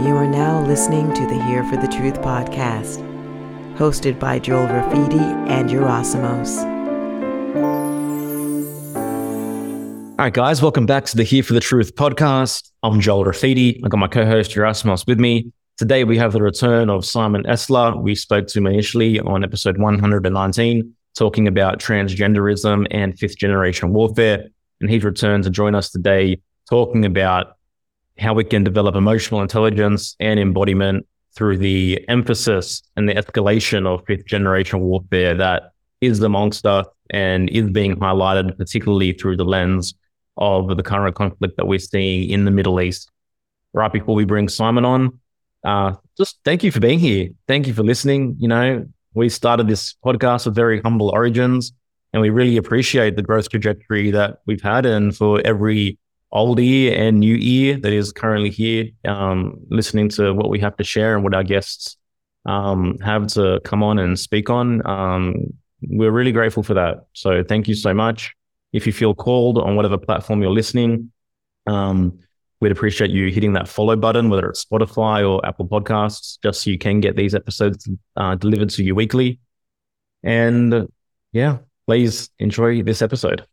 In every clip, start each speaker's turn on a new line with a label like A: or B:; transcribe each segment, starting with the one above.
A: You are now listening to the Here for the Truth podcast, hosted by Joel Rafidi and Yerasimos.
B: All right, guys, welcome back to the Here for the Truth podcast. I'm Joel Rafidi. I got my co-host Yerasimos with me. Today we have the return of Simon Esler. We spoke to him initially on episode 119, talking about transgenderism and fifth generation warfare. And he's returned to join us today, talking about how we can develop emotional intelligence and embodiment through the emphasis and the escalation of fifth generation warfare that is amongst us and is being highlighted, particularly through the lens of the current conflict that we're seeing in the Middle East. Right before we bring Simon on, uh, just thank you for being here. Thank you for listening. You know, we started this podcast with very humble origins, and we really appreciate the growth trajectory that we've had. And for every old ear and new ear that is currently here, um, listening to what we have to share and what our guests um, have to come on and speak on, um, we're really grateful for that. So thank you so much. If you feel called on whatever platform you're listening, um, we'd appreciate you hitting that follow button, whether it's Spotify or Apple Podcasts, just so you can get these episodes uh, delivered to you weekly. And yeah, please enjoy this episode.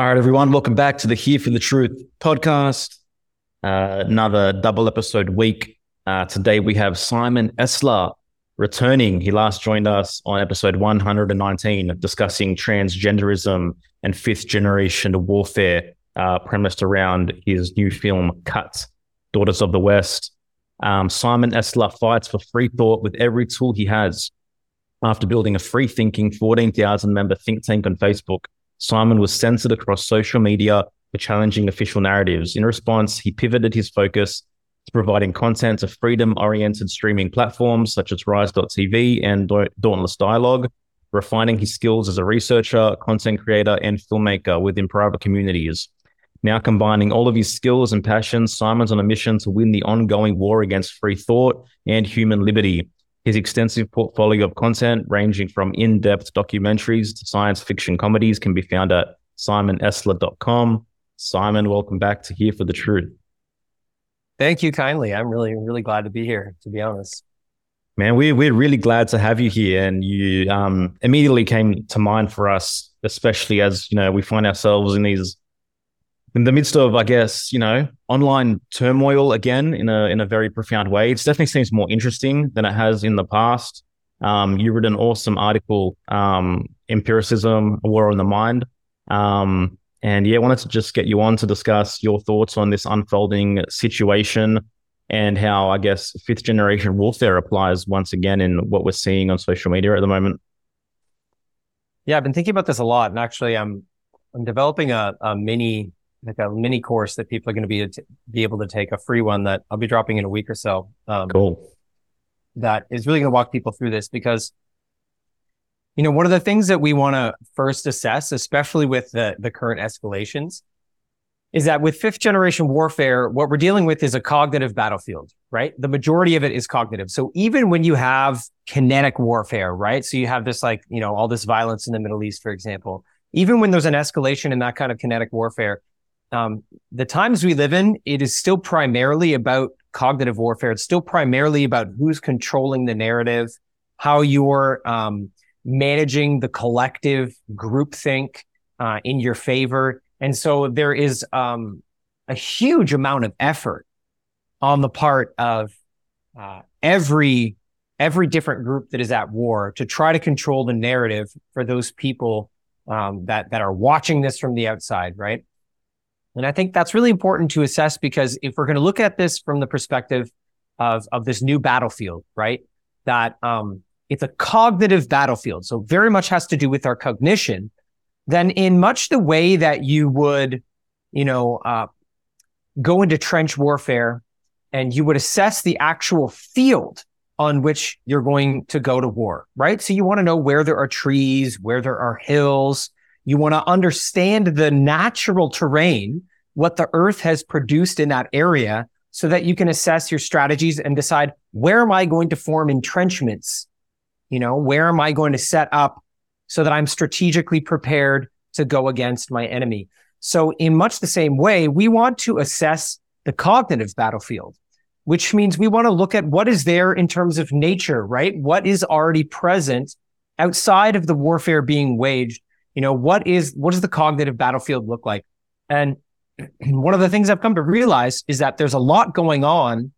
B: All right, everyone, welcome back to the Here for the Truth podcast. Uh, another double episode week. Uh, today we have Simon Esler returning. He last joined us on episode 119, discussing transgenderism and fifth generation warfare, uh, premised around his new film, Cut Daughters of the West. Um, Simon Esler fights for free thought with every tool he has. After building a free thinking 14,000 member think tank on Facebook, Simon was censored across social media for challenging official narratives. In response, he pivoted his focus to providing content to freedom oriented streaming platforms such as Rise.tv and Dauntless Dialogue, refining his skills as a researcher, content creator, and filmmaker within private communities. Now combining all of his skills and passions, Simon's on a mission to win the ongoing war against free thought and human liberty. His extensive portfolio of content, ranging from in depth documentaries to science fiction comedies, can be found at simonesler.com. Simon, welcome back to Here for the Truth.
C: Thank you kindly. I'm really, really glad to be here, to be honest.
B: Man, we're, we're really glad to have you here. And you um, immediately came to mind for us, especially as, you know, we find ourselves in these, in the midst of, I guess, you know, online turmoil again in a, in a very profound way. It definitely seems more interesting than it has in the past. Um, you wrote an awesome article, um, Empiricism, War on the Mind. Um, and yeah, I wanted to just get you on to discuss your thoughts on this unfolding situation and how I guess fifth generation warfare applies once again in what we're seeing on social media at the moment.
C: Yeah, I've been thinking about this a lot, and actually, I'm I'm developing a, a mini like a mini course that people are going to be be able to take a free one that I'll be dropping in a week or so.
B: Um, cool.
C: That is really going to walk people through this because you know, one of the things that we want to first assess, especially with the, the current escalations, is that with fifth generation warfare, what we're dealing with is a cognitive battlefield, right? The majority of it is cognitive. So even when you have kinetic warfare, right? So you have this like, you know, all this violence in the Middle East, for example, even when there's an escalation in that kind of kinetic warfare, um, the times we live in, it is still primarily about cognitive warfare. It's still primarily about who's controlling the narrative, how you're, um, managing the collective groupthink uh, in your favor. And so there is um, a huge amount of effort on the part of uh, every every different group that is at war to try to control the narrative for those people um, that that are watching this from the outside, right? And I think that's really important to assess because if we're going to look at this from the perspective of of this new battlefield, right? That um, it's a cognitive battlefield. So very much has to do with our cognition. Then in much the way that you would, you know, uh, go into trench warfare and you would assess the actual field on which you're going to go to war, right? So you want to know where there are trees, where there are hills. You want to understand the natural terrain, what the earth has produced in that area so that you can assess your strategies and decide where am I going to form entrenchments you know, where am I going to set up so that I'm strategically prepared to go against my enemy? So in much the same way, we want to assess the cognitive battlefield. which means we want to look at what is there in terms of nature, right? What is already present outside of the warfare being waged? You know, what is, what does the cognitive battlefield look like? And one of the things I've come to realize is that there's a lot going on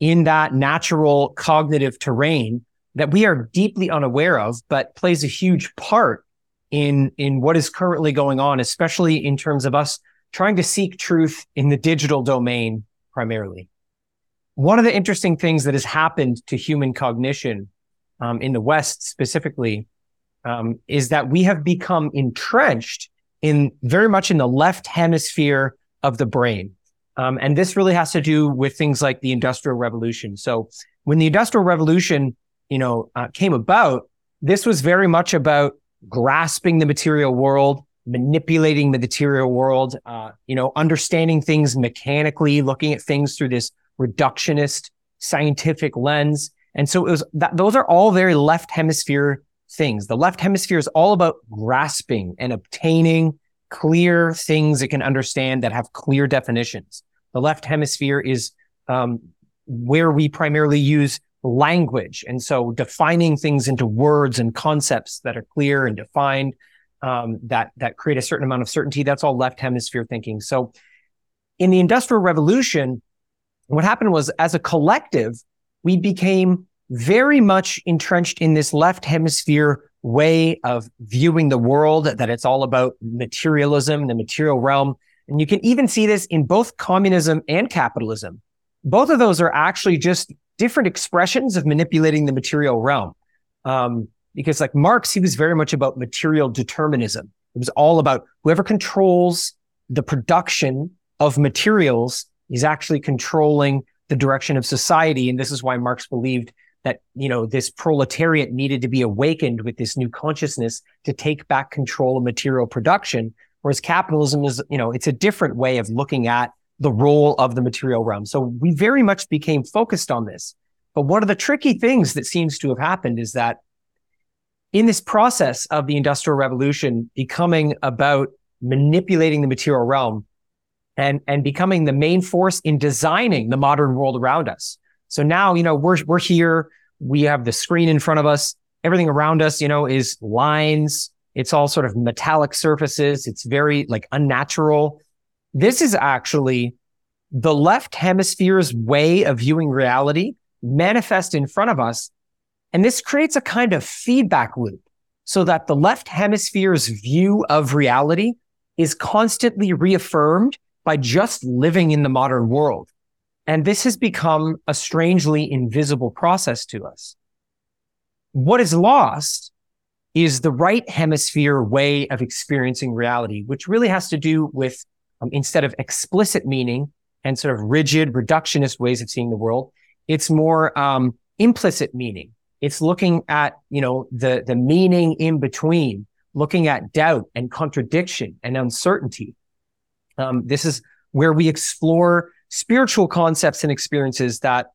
C: in that natural cognitive terrain that we are deeply unaware of, but plays a huge part in, in what is currently going on, especially in terms of us trying to seek truth in the digital domain primarily. One of the interesting things that has happened to human cognition um, in the West specifically um, is that we have become entrenched in very much in the left hemisphere of the brain. Um, and this really has to do with things like the industrial revolution. So when the industrial revolution, you know, uh, came about, this was very much about grasping the material world, manipulating the material world, uh, you know, understanding things mechanically, looking at things through this reductionist scientific lens. And so it was that those are all very left hemisphere things. The left hemisphere is all about grasping and obtaining clear things it can understand that have clear definitions. The left hemisphere is um, where we primarily use language. And so defining things into words and concepts that are clear and defined, um, that, that create a certain amount of certainty. That's all left hemisphere thinking. So in the industrial revolution, what happened was as a collective, we became very much entrenched in this left hemisphere way of viewing the world, that it's all about materialism, the material realm. And you can even see this in both communism and capitalism. Both of those are actually just different expressions of manipulating the material realm. Um, because like Marx, he was very much about material determinism. It was all about whoever controls the production of materials is actually controlling the direction of society. And this is why Marx believed that, you know, this proletariat needed to be awakened with this new consciousness to take back control of material production. Whereas capitalism is, you know, it's a different way of looking at the role of the material realm. So we very much became focused on this. But one of the tricky things that seems to have happened is that in this process of the industrial revolution becoming about manipulating the material realm and, and becoming the main force in designing the modern world around us. So now, you know, we're, we're here. We have the screen in front of us. Everything around us, you know, is lines. It's all sort of metallic surfaces. It's very like unnatural. This is actually the left hemisphere's way of viewing reality manifest in front of us. And this creates a kind of feedback loop so that the left hemisphere's view of reality is constantly reaffirmed by just living in the modern world. And this has become a strangely invisible process to us. What is lost is the right hemisphere way of experiencing reality, which really has to do with um, instead of explicit meaning and sort of rigid reductionist ways of seeing the world, it's more um, implicit meaning. It's looking at you know the the meaning in between, looking at doubt and contradiction and uncertainty. Um, this is where we explore spiritual concepts and experiences that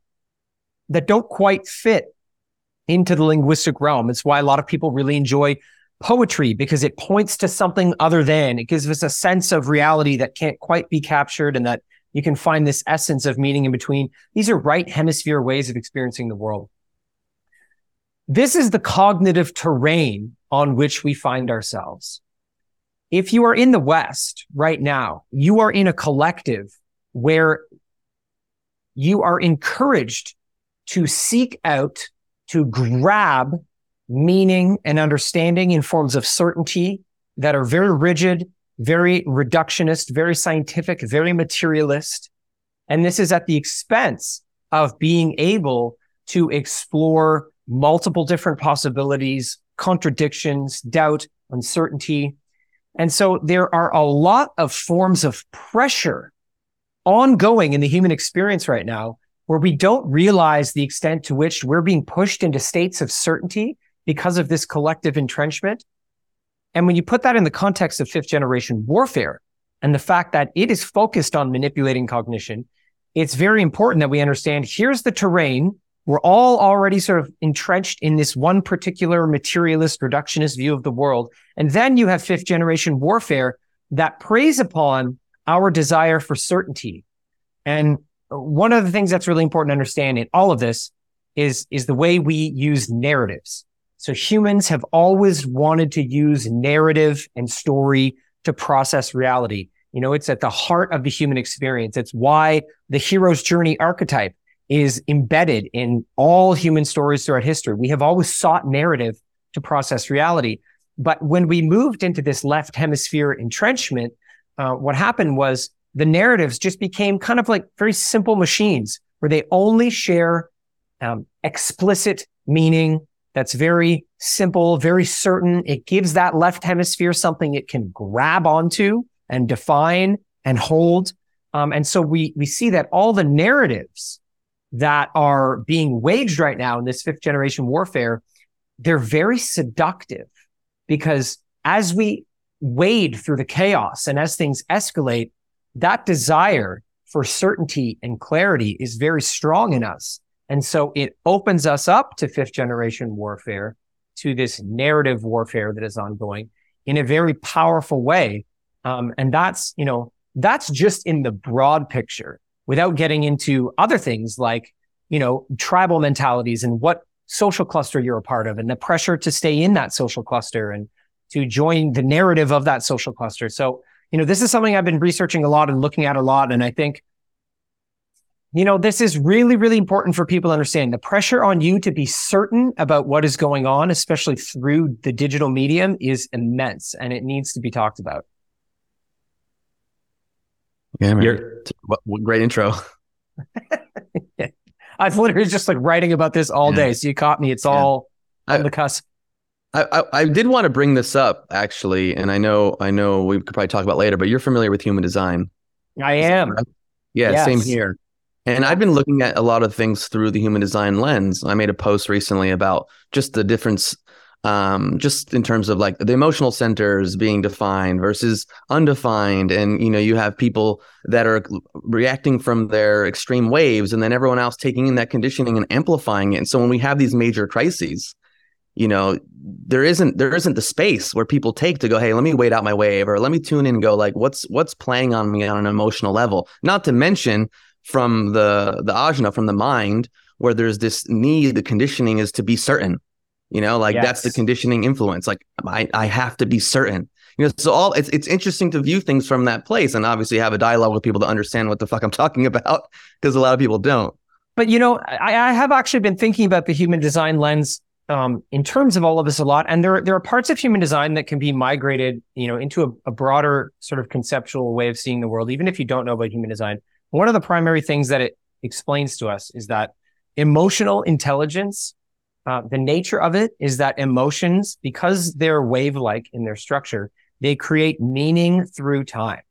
C: that don't quite fit into the linguistic realm. It's why a lot of people really enjoy poetry because it points to something other than it gives us a sense of reality that can't quite be captured and that you can find this essence of meaning in between. These are right hemisphere ways of experiencing the world. This is the cognitive terrain on which we find ourselves. If you are in the West right now, you are in a collective where you are encouraged to seek out, to grab meaning and understanding in forms of certainty that are very rigid, very reductionist, very scientific, very materialist. And this is at the expense of being able to explore multiple different possibilities, contradictions, doubt, uncertainty. And so there are a lot of forms of pressure ongoing in the human experience right now where we don't realize the extent to which we're being pushed into states of certainty because of this collective entrenchment. And when you put that in the context of fifth generation warfare and the fact that it is focused on manipulating cognition, it's very important that we understand here's the terrain. We're all already sort of entrenched in this one particular materialist reductionist view of the world. And then you have fifth generation warfare that preys upon our desire for certainty. And one of the things that's really important to understand in all of this is, is the way we use narratives. So humans have always wanted to use narrative and story to process reality. You know, it's at the heart of the human experience. It's why the hero's journey archetype is embedded in all human stories throughout history. We have always sought narrative to process reality. But when we moved into this left hemisphere entrenchment, uh, what happened was the narratives just became kind of like very simple machines where they only share um, explicit meaning that's very simple, very certain. It gives that left hemisphere something it can grab onto and define and hold. Um, and so we we see that all the narratives that are being waged right now in this fifth generation warfare, they're very seductive because as we wade through the chaos and as things escalate, that desire for certainty and clarity is very strong in us. And so it opens us up to fifth generation warfare, to this narrative warfare that is ongoing in a very powerful way. Um, and that's, you know, that's just in the broad picture without getting into other things like, you know, tribal mentalities and what social cluster you're a part of and the pressure to stay in that social cluster and to join the narrative of that social cluster. So, you know, this is something I've been researching a lot and looking at a lot. And I think, you know, this is really, really important for people to understand the pressure on you to be certain about what is going on, especially through the digital medium is immense and it needs to be talked about.
D: Yeah, man. What, what great intro.
C: I've literally just like writing about this all yeah. day. So you caught me. It's yeah. all on I, the cusp.
D: I, I, I did want to bring this up actually, and I know I know we could probably talk about later, but you're familiar with human design.
C: I am.
D: Yeah, yes. same here. And I've been looking at a lot of things through the human design lens. I made a post recently about just the difference um, just in terms of like the emotional centers being defined versus undefined. And, you know, you have people that are reacting from their extreme waves and then everyone else taking in that conditioning and amplifying it. And so when we have these major crises, you know, there isn't there isn't the space where people take to go, hey, let me wait out my wave or let me tune in and go like what's what's playing on me on an emotional level. Not to mention from the the ajna, from the mind, where there's this need, the conditioning is to be certain you know, like yes. that's the conditioning influence. Like I, I have to be certain. You know, so all it's it's interesting to view things from that place and obviously have a dialogue with people to understand what the fuck I'm talking about because a lot of people don't.
C: But you know, I, I have actually been thinking about the human design lens um, in terms of all of this a lot, and there there are parts of human design that can be migrated, you know, into a, a broader sort of conceptual way of seeing the world, even if you don't know about human design. One of the primary things that it explains to us is that emotional intelligence uh, the nature of it is that emotions, because they're wave-like in their structure, they create meaning through time.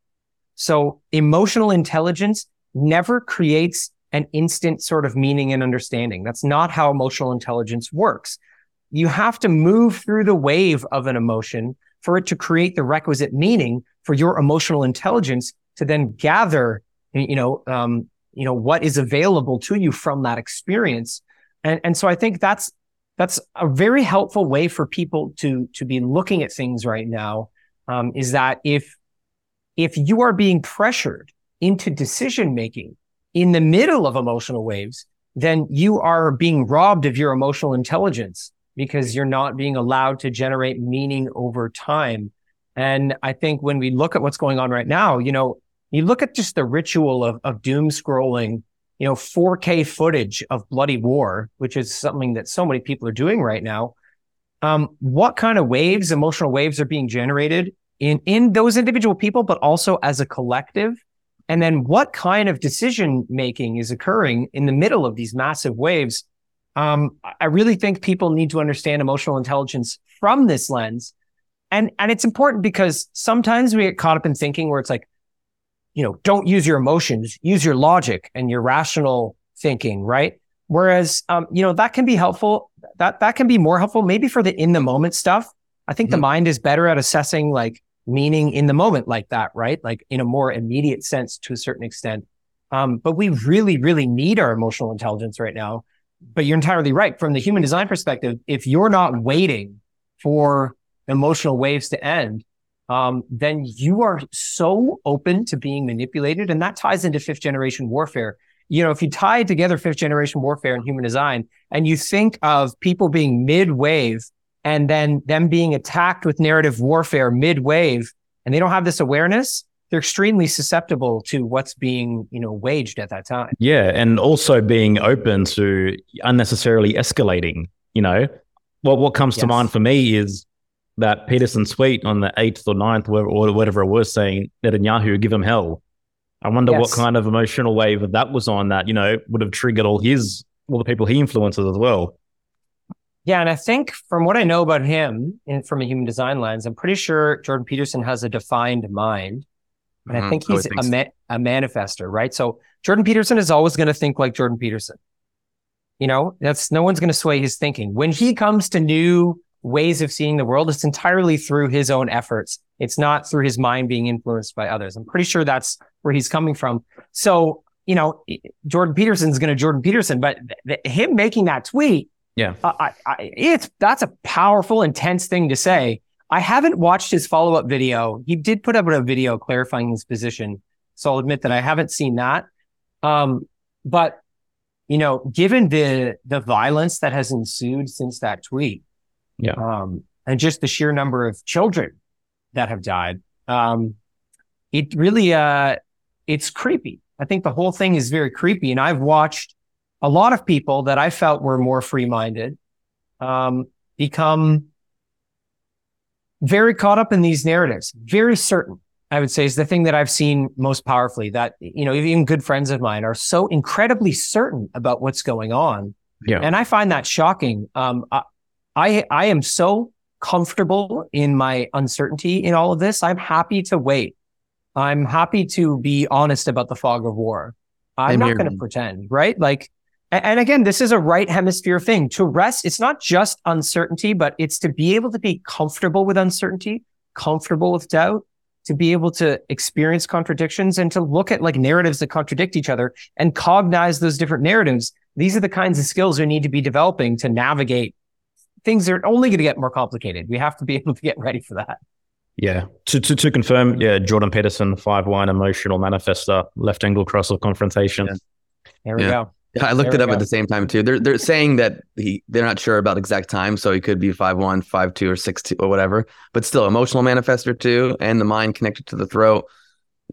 C: So emotional intelligence never creates an instant sort of meaning and understanding. That's not how emotional intelligence works. You have to move through the wave of an emotion for it to create the requisite meaning for your emotional intelligence to then gather, you know, um, you know, what is available to you from that experience. And, and so I think that's that's a very helpful way for people to to be looking at things right now. Um, is that if if you are being pressured into decision making in the middle of emotional waves, then you are being robbed of your emotional intelligence because you're not being allowed to generate meaning over time. And I think when we look at what's going on right now, you know, you look at just the ritual of, of doom scrolling you know, 4K footage of bloody war, which is something that so many people are doing right now. Um, what kind of waves, emotional waves are being generated in, in those individual people, but also as a collective? And then what kind of decision making is occurring in the middle of these massive waves? Um, I really think people need to understand emotional intelligence from this lens. And, and it's important because sometimes we get caught up in thinking where it's like, you know, don't use your emotions, use your logic and your rational thinking, right? Whereas, um, you know, that can be helpful. That, that can be more helpful maybe for the in the moment stuff. I think mm-hmm. the mind is better at assessing like meaning in the moment like that, right? Like in a more immediate sense to a certain extent. Um, but we really, really need our emotional intelligence right now. But you're entirely right. From the human design perspective, if you're not waiting for emotional waves to end, um, then you are so open to being manipulated. And that ties into fifth generation warfare. you know, if you tie together fifth generation warfare and human design and you think of people being mid wave and then them being attacked with narrative warfare mid wave and they don't have this awareness, they're extremely susceptible to what's being, you know, waged at that time.
B: Yeah. And also being open to unnecessarily escalating, you know. Well, what comes yes. to mind for me is that Peterson tweet on the 8th or 9th or whatever it was saying Netanyahu give him hell. I wonder yes. what kind of emotional wave that was on that, you know, would have triggered all his, all the people he influences as well.
C: Yeah. And I think from what I know about him in, from a human design lens, I'm pretty sure Jordan Peterson has a defined mind. And mm-hmm. I think he's I think a, ma- a manifester, right? So Jordan Peterson is always going to think like Jordan Peterson. You know, that's no one's going to sway his thinking. When he comes to new ways of seeing the world, it's entirely through his own efforts. It's not through his mind being influenced by others. I'm pretty sure that's where he's coming from. So, you know, Jordan Peterson's going to Jordan Peterson, but th- him making that tweet,
B: yeah,
C: I, I, it's that's a powerful, intense thing to say. I haven't watched his follow up video. He did put up a video clarifying his position, so I'll admit that I haven't seen that. Um, but you know, given the the violence that has ensued since that tweet,
B: yeah.
C: Um, and just the sheer number of children that have died. Um, it really, uh, it's creepy. I think the whole thing is very creepy. And I've watched a lot of people that I felt were more free minded, um, become very caught up in these narratives, very certain. I would say is the thing that I've seen most powerfully that, you know, even good friends of mine are so incredibly certain about what's going on.
B: Yeah.
C: And I find that shocking. Um, I I am so comfortable in my uncertainty in all of this. I'm happy to wait. I'm happy to be honest about the fog of war. I'm not going to pretend, right? Like, and again, this is a right hemisphere thing. To rest, it's not just uncertainty, but it's to be able to be comfortable with uncertainty, comfortable with doubt, to be able to experience contradictions and to look at like narratives that contradict each other and cognize those different narratives. These are the kinds of skills we need to be developing to navigate things that are only going to get more complicated. We have to be able to get ready for that.
B: Yeah. To, to, to confirm, yeah, Jordan Peterson, 5 1 emotional manifester, left angle cross of confrontation. Yeah.
C: There we
D: yeah.
C: go.
D: I looked there it up at the same time too. They're they're saying that he they're not sure about exact time, so he could be five one, five two, or six two, or whatever. But still, emotional manifester too, and the mind connected to the throat.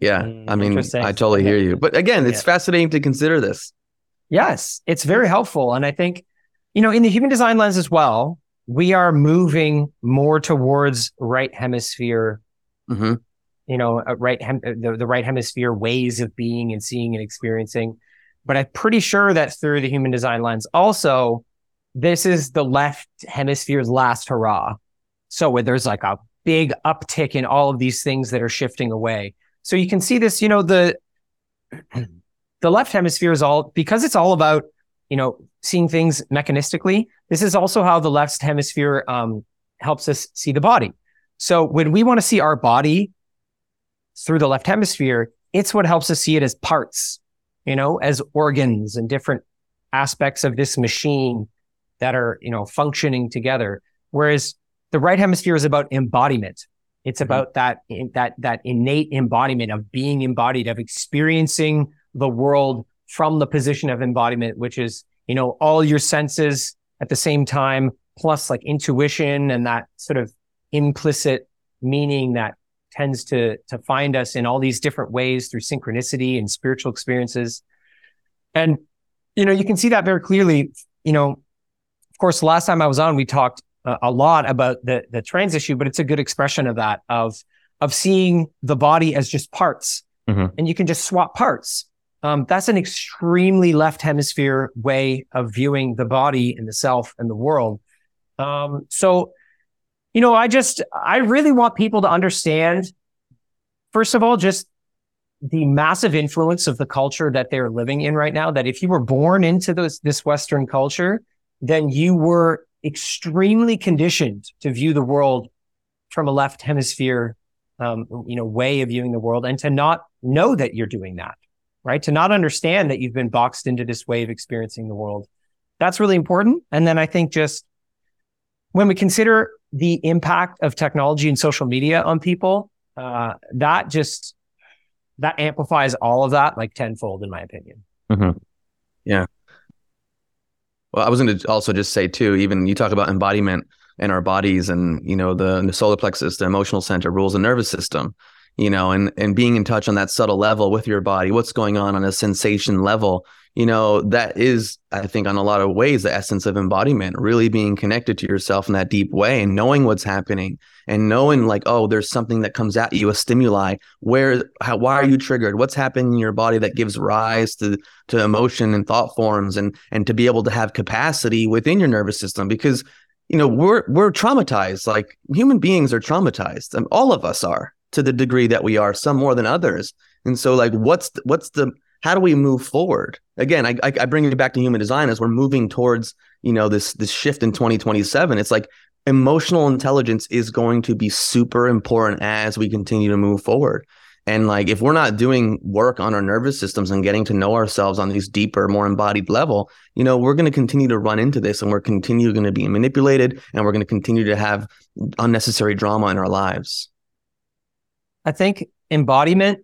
D: Yeah, mm, I mean, I totally hear you. But again, it's yeah. fascinating to consider this.
C: Yes, it's very helpful, and I think you know in the human design lens as well we are moving more towards right hemisphere,
D: mm-hmm.
C: you know, right hem- the, the right hemisphere ways of being and seeing and experiencing. But I'm pretty sure that through the human design lens, also, this is the left hemisphere's last hurrah. So there's like a big uptick in all of these things that are shifting away. So you can see this, you know, the the left hemisphere is all because it's all about, you know, seeing things mechanistically. This is also how the left hemisphere um, helps us see the body. So when we want to see our body through the left hemisphere, it's what helps us see it as parts, you know, as organs and different aspects of this machine that are, you know, functioning together. Whereas the right hemisphere is about embodiment. It's mm-hmm. about that, that, that innate embodiment of being embodied, of experiencing the world from the position of embodiment, which is you know, all your senses at the same time, plus like intuition and that sort of implicit meaning that tends to, to find us in all these different ways through synchronicity and spiritual experiences. And, you know, you can see that very clearly. You know, of course, the last time I was on, we talked uh, a lot about the, the trans issue, but it's a good expression of that, of, of seeing the body as just parts.
B: Mm-hmm.
C: And you can just swap parts. Um, that's an extremely left hemisphere way of viewing the body and the self and the world. Um, so, you know, I just, I really want people to understand, first of all, just the massive influence of the culture that they're living in right now. That if you were born into this, this Western culture, then you were extremely conditioned to view the world from a left hemisphere, um, you know, way of viewing the world and to not know that you're doing that right? To not understand that you've been boxed into this way of experiencing the world. That's really important. And then I think just when we consider the impact of technology and social media on people, uh, that just that amplifies all of that like tenfold, in my opinion.
B: Mm-hmm.
D: Yeah. Well, I was going to also just say too, even you talk about embodiment in our bodies and, you know, the, the solar plexus, the emotional center rules the nervous system, you know, and, and being in touch on that subtle level with your body, what's going on on a sensation level, you know, that is, I think, on a lot of ways, the essence of embodiment, really being connected to yourself in that deep way and knowing what's happening and knowing, like, oh, there's something that comes at you, a stimuli. Where, how, why are you triggered? What's happening in your body that gives rise to to emotion and thought forms, and and to be able to have capacity within your nervous system because you know we're we're traumatized. Like human beings are traumatized, and all of us are to the degree that we are, some more than others. And so, like, what's the, what's the how do we move forward? Again, I, I bring it back to human design as we're moving towards you know this this shift in 2027. It's like emotional intelligence is going to be super important as we continue to move forward. And like if we're not doing work on our nervous systems and getting to know ourselves on these deeper, more embodied level, you know, we're going to continue to run into this and we're continue going to be manipulated and we're going to continue to have unnecessary drama in our lives.
C: I think embodiment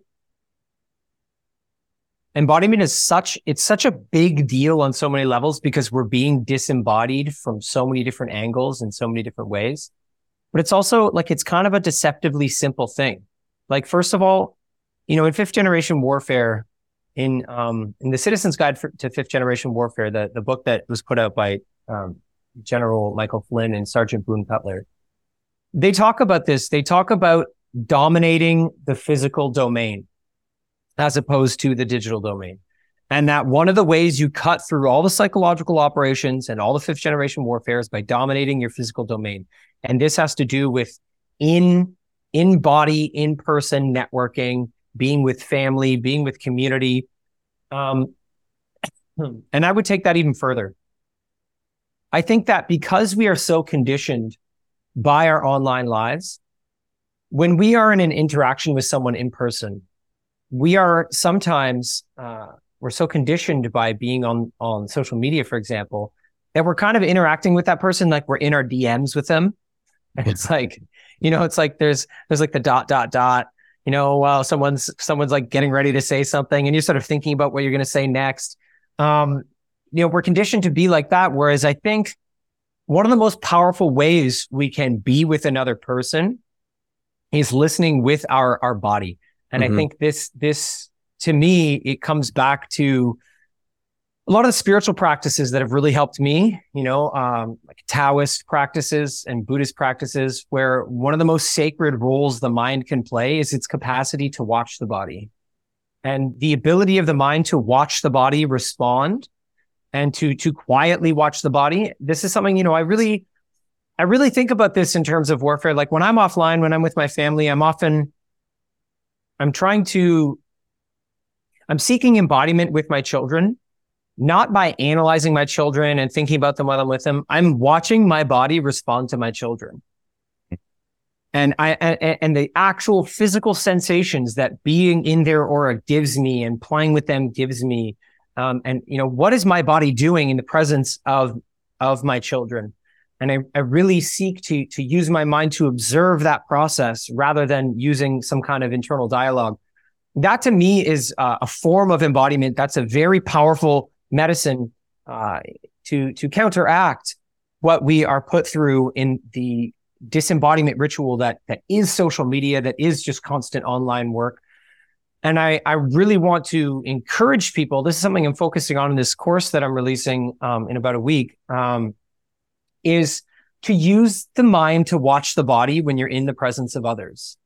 C: embodiment is such it's such a big deal on so many levels because we're being disembodied from so many different angles in so many different ways. But it's also like it's kind of a deceptively simple thing. Like first of all you know in fifth generation warfare in um in the citizens guide for, to fifth generation warfare the the book that was put out by um, general michael flynn and sergeant boone cutler they talk about this. They talk about dominating the physical domain as opposed to the digital domain. And that one of the ways you cut through all the psychological operations and all the fifth generation warfare is by dominating your physical domain. And this has to do with in, in body, in person networking, being with family, being with community. Um, and I would take that even further. I think that because we are so conditioned by our online lives, when we are in an interaction with someone in person, we are sometimes uh, we're so conditioned by being on on social media, for example, that we're kind of interacting with that person like we're in our DMs with them. And it's like, you know, it's like there's there's like the dot dot dot. You know, while someone's someone's like getting ready to say something, and you're sort of thinking about what you're going to say next. Um, you know, we're conditioned to be like that. Whereas I think one of the most powerful ways we can be with another person is listening with our our body and mm-hmm. I think this, this to me, it comes back to a lot of the spiritual practices that have really helped me, you know, um, like Taoist practices and Buddhist practices, where one of the most sacred roles the mind can play is its capacity to watch the body. And the ability of the mind to watch the body respond and to, to quietly watch the body. This is something, you know, I really, I really think about this in terms of warfare. Like when I'm offline, when I'm with my family, I'm often I'm trying to, I'm seeking embodiment with my children, not by analyzing my children and thinking about them while I'm with them. I'm watching my body respond to my children. And I, and, the actual physical sensations that being in their aura gives me and playing with them gives me. Um, and you know, what is my body doing in the presence of, of my children? And I, I really seek to, to use my mind to observe that process rather than using some kind of internal dialogue. That to me is uh, a form of embodiment. That's a very powerful medicine uh, to, to counteract what we are put through in the disembodiment ritual that, that is social media, that is just constant online work. And I, I really want to encourage people. This is something I'm focusing on in this course that I'm releasing um, in about a week. Um, is to use the mind to watch the body when you're in the presence of others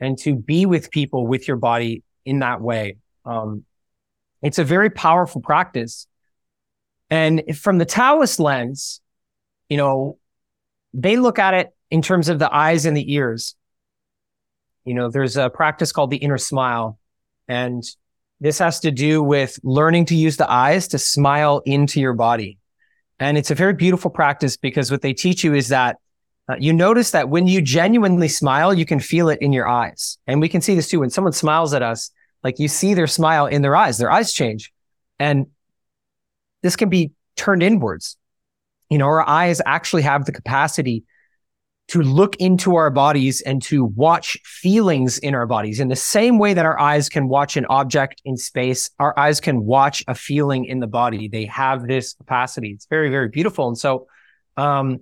C: and to be with people with your body in that way. Um, it's a very powerful practice. And from the Taoist lens, you know, they look at it in terms of the eyes and the ears. You know, there's a practice called the inner smile. And this has to do with learning to use the eyes to smile into your body. And it's a very beautiful practice because what they teach you is that uh, you notice that when you genuinely smile, you can feel it in your eyes. And we can see this too. When someone smiles at us, like you see their smile in their eyes, their eyes change. And this can be turned inwards. You know, our eyes actually have the capacity to look into our bodies and to watch feelings in our bodies. In the same way that our eyes can watch an object in space our eyes can watch a feeling in the body. They have this capacity. It's very very beautiful. And so um,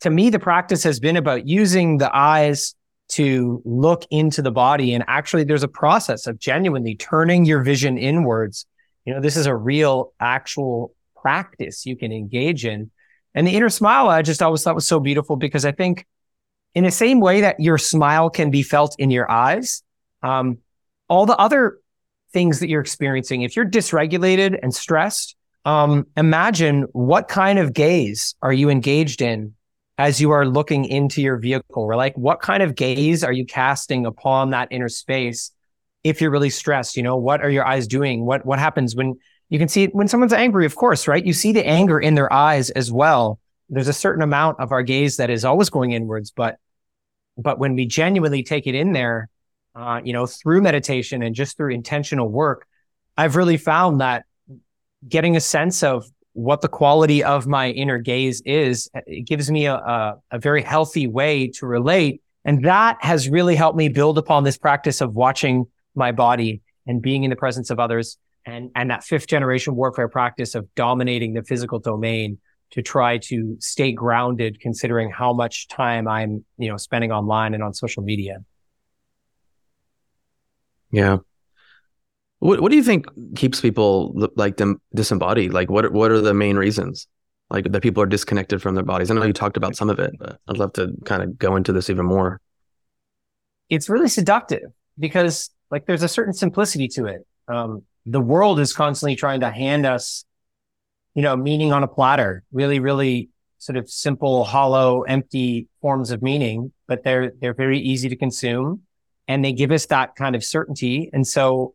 C: to me the practice has been about using the eyes to look into the body. And actually there's a process of genuinely turning your vision inwards. You know this is a real actual practice you can engage in. And the inner smile i just always thought was so beautiful because i think in the same way that your smile can be felt in your eyes, um, all the other things that you're experiencing, if you're dysregulated and stressed, um, imagine what kind of gaze are you engaged in as you are looking into your vehicle? Or like, what kind of gaze are you casting upon that inner space? If you're really stressed, you know, what are your eyes doing? What, what happens when you can see it when someone's angry? Of course, right? You see the anger in their eyes as well. There's a certain amount of our gaze that is always going inwards, but but when we genuinely take it in there, uh, you know, through meditation and just through intentional work, I've really found that getting a sense of what the quality of my inner gaze is, it gives me a, a, a very healthy way to relate. And that has really helped me build upon this practice of watching my body and being in the presence of others and, and that fifth generation warfare practice of dominating the physical domain to try to stay grounded considering how much time I'm, you know, spending online and on social media.
D: Yeah. What What do you think keeps people like them disembodied? Like, what What are the main reasons? Like that people are disconnected from their bodies. I know you talked about some of it, but I'd love to kind of go into this even more.
C: It's really seductive because, like, there's a certain simplicity to it. Um, the world is constantly trying to hand us you know, meaning on a platter, really, really sort of simple, hollow, empty forms of meaning, but they're, they're very easy to consume and they give us that kind of certainty. And so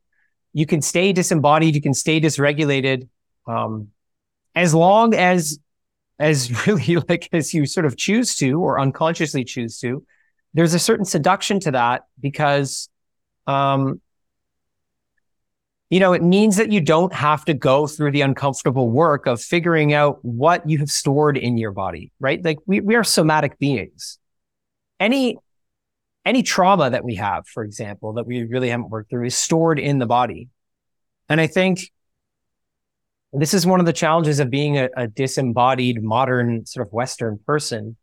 C: you can stay disembodied, you can stay dysregulated, um, as long as, as really like as you sort of choose to or unconsciously choose to. There's a certain seduction to that because, um, you know, it means that you don't have to go through the uncomfortable work of figuring out what you have stored in your body, right? Like we, we are somatic beings. Any, any trauma that we have, for example, that we really haven't worked through is stored in the body. And I think this is one of the challenges of being a, a disembodied modern sort of Western person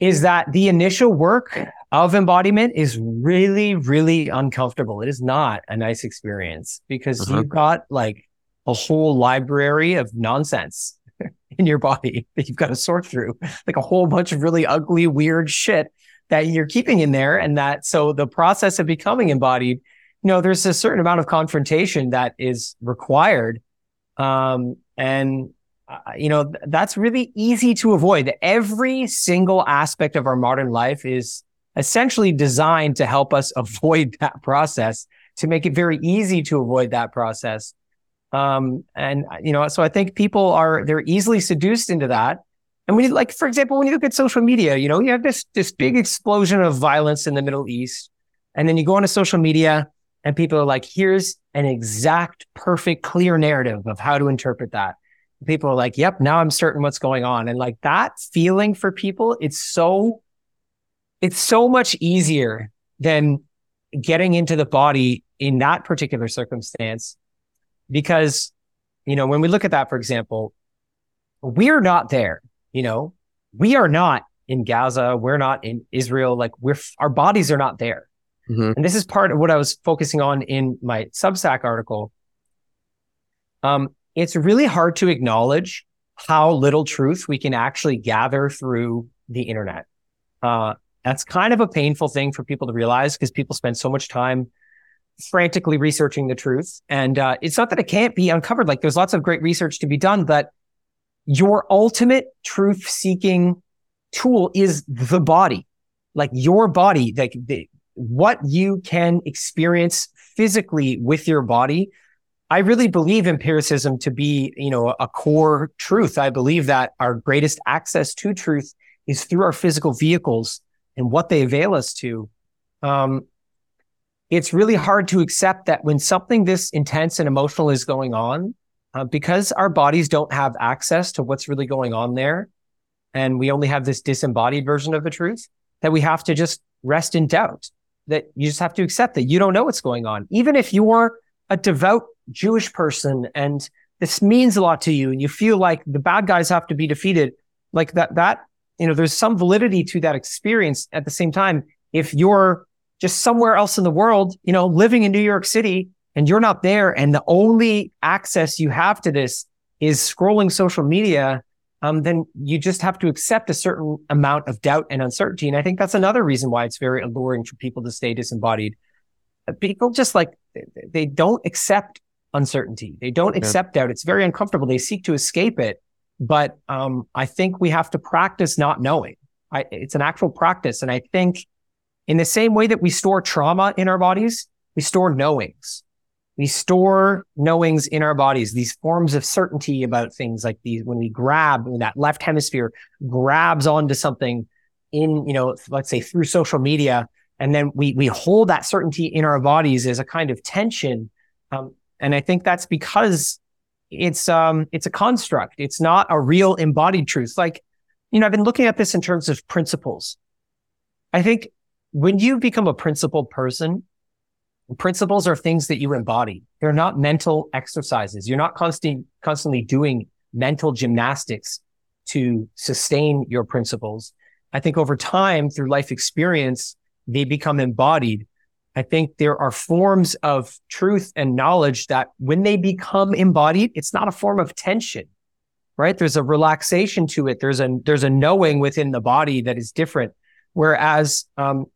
C: is that the initial work of embodiment is really, really uncomfortable. It is not a nice experience because uh-huh. you've got like a whole library of nonsense in your body that you've got to sort through, like a whole bunch of really ugly, weird shit that you're keeping in there. And that, so the process of becoming embodied, you know, there's a certain amount of confrontation that is required. Um, and uh, you know, th- that's really easy to avoid. Every single aspect of our modern life is essentially designed to help us avoid that process, to make it very easy to avoid that process. Um, and you know, so I think people are they're easily seduced into that. And when you like, for example, when you look at social media, you know, you have this this big explosion of violence in the Middle East, and then you go onto social media, and people are like, "Here's an exact, perfect, clear narrative of how to interpret that." People are like, "Yep, now I'm certain what's going on," and like that feeling for people, it's so it's so much easier than getting into the body in that particular circumstance because you know when we look at that for example we're not there you know? We are not in gaza. We're not in israel. Like we're our bodies are not there. Mm-hmm. and this is part of what i was focusing on in my substack article. Um it's really hard to acknowledge how little truth we can actually gather through the internet uh that's kind of a painful thing for people to realize because people spend so much time frantically researching the truth. And uh, it's not that it can't be uncovered. Like there's lots of great research to be done, but your ultimate truth seeking tool is the body, like your body, like the, what you can experience physically with your body. I really believe empiricism to be, you know, a core truth. I believe that our greatest access to truth is through our physical vehicles and what they avail us to, um, it's really hard to accept that when something this intense and emotional is going on, uh, because our bodies don't have access to what's really going on there, and we only have this disembodied version of the truth, that we have to just rest in doubt, that you just have to accept that you don't know what's going on. Even if you are a devout Jewish person and this means a lot to you and you feel like the bad guys have to be defeated, like that, that, you know, there's some validity to that experience at the same time. If you're just somewhere else in the world, you know, living in New York City and you're not there and the only access you have to this is scrolling social media, um, then you just have to accept a certain amount of doubt and uncertainty. And I think that's another reason why it's very alluring for people to stay disembodied. People just like, they don't accept uncertainty. They don't accept doubt. It's very uncomfortable. They seek to escape it. But um, I think we have to practice not knowing. I, it's an actual practice. And I think in the same way that we store trauma in our bodies, we store knowings. We store knowings in our bodies, these forms of certainty about things like these, when we grab, when that left hemisphere grabs onto something in, you know, let's say through social media, and then we, we hold that certainty in our bodies as a kind of tension. Um, and I think that's because it's, um, it's a construct. It's not a real embodied truth. Like, you know, I've been looking at this in terms of principles. I think when you become a principled person, principles are things that you embody. They're not mental exercises. You're not constantly, constantly doing mental gymnastics to sustain your principles. I think over time through life experience, they become embodied. I think there are forms of truth and knowledge that when they become embodied, it's not a form of tension, right? There's a relaxation to it. There's a, there's a knowing within the body that is different. Whereas, um,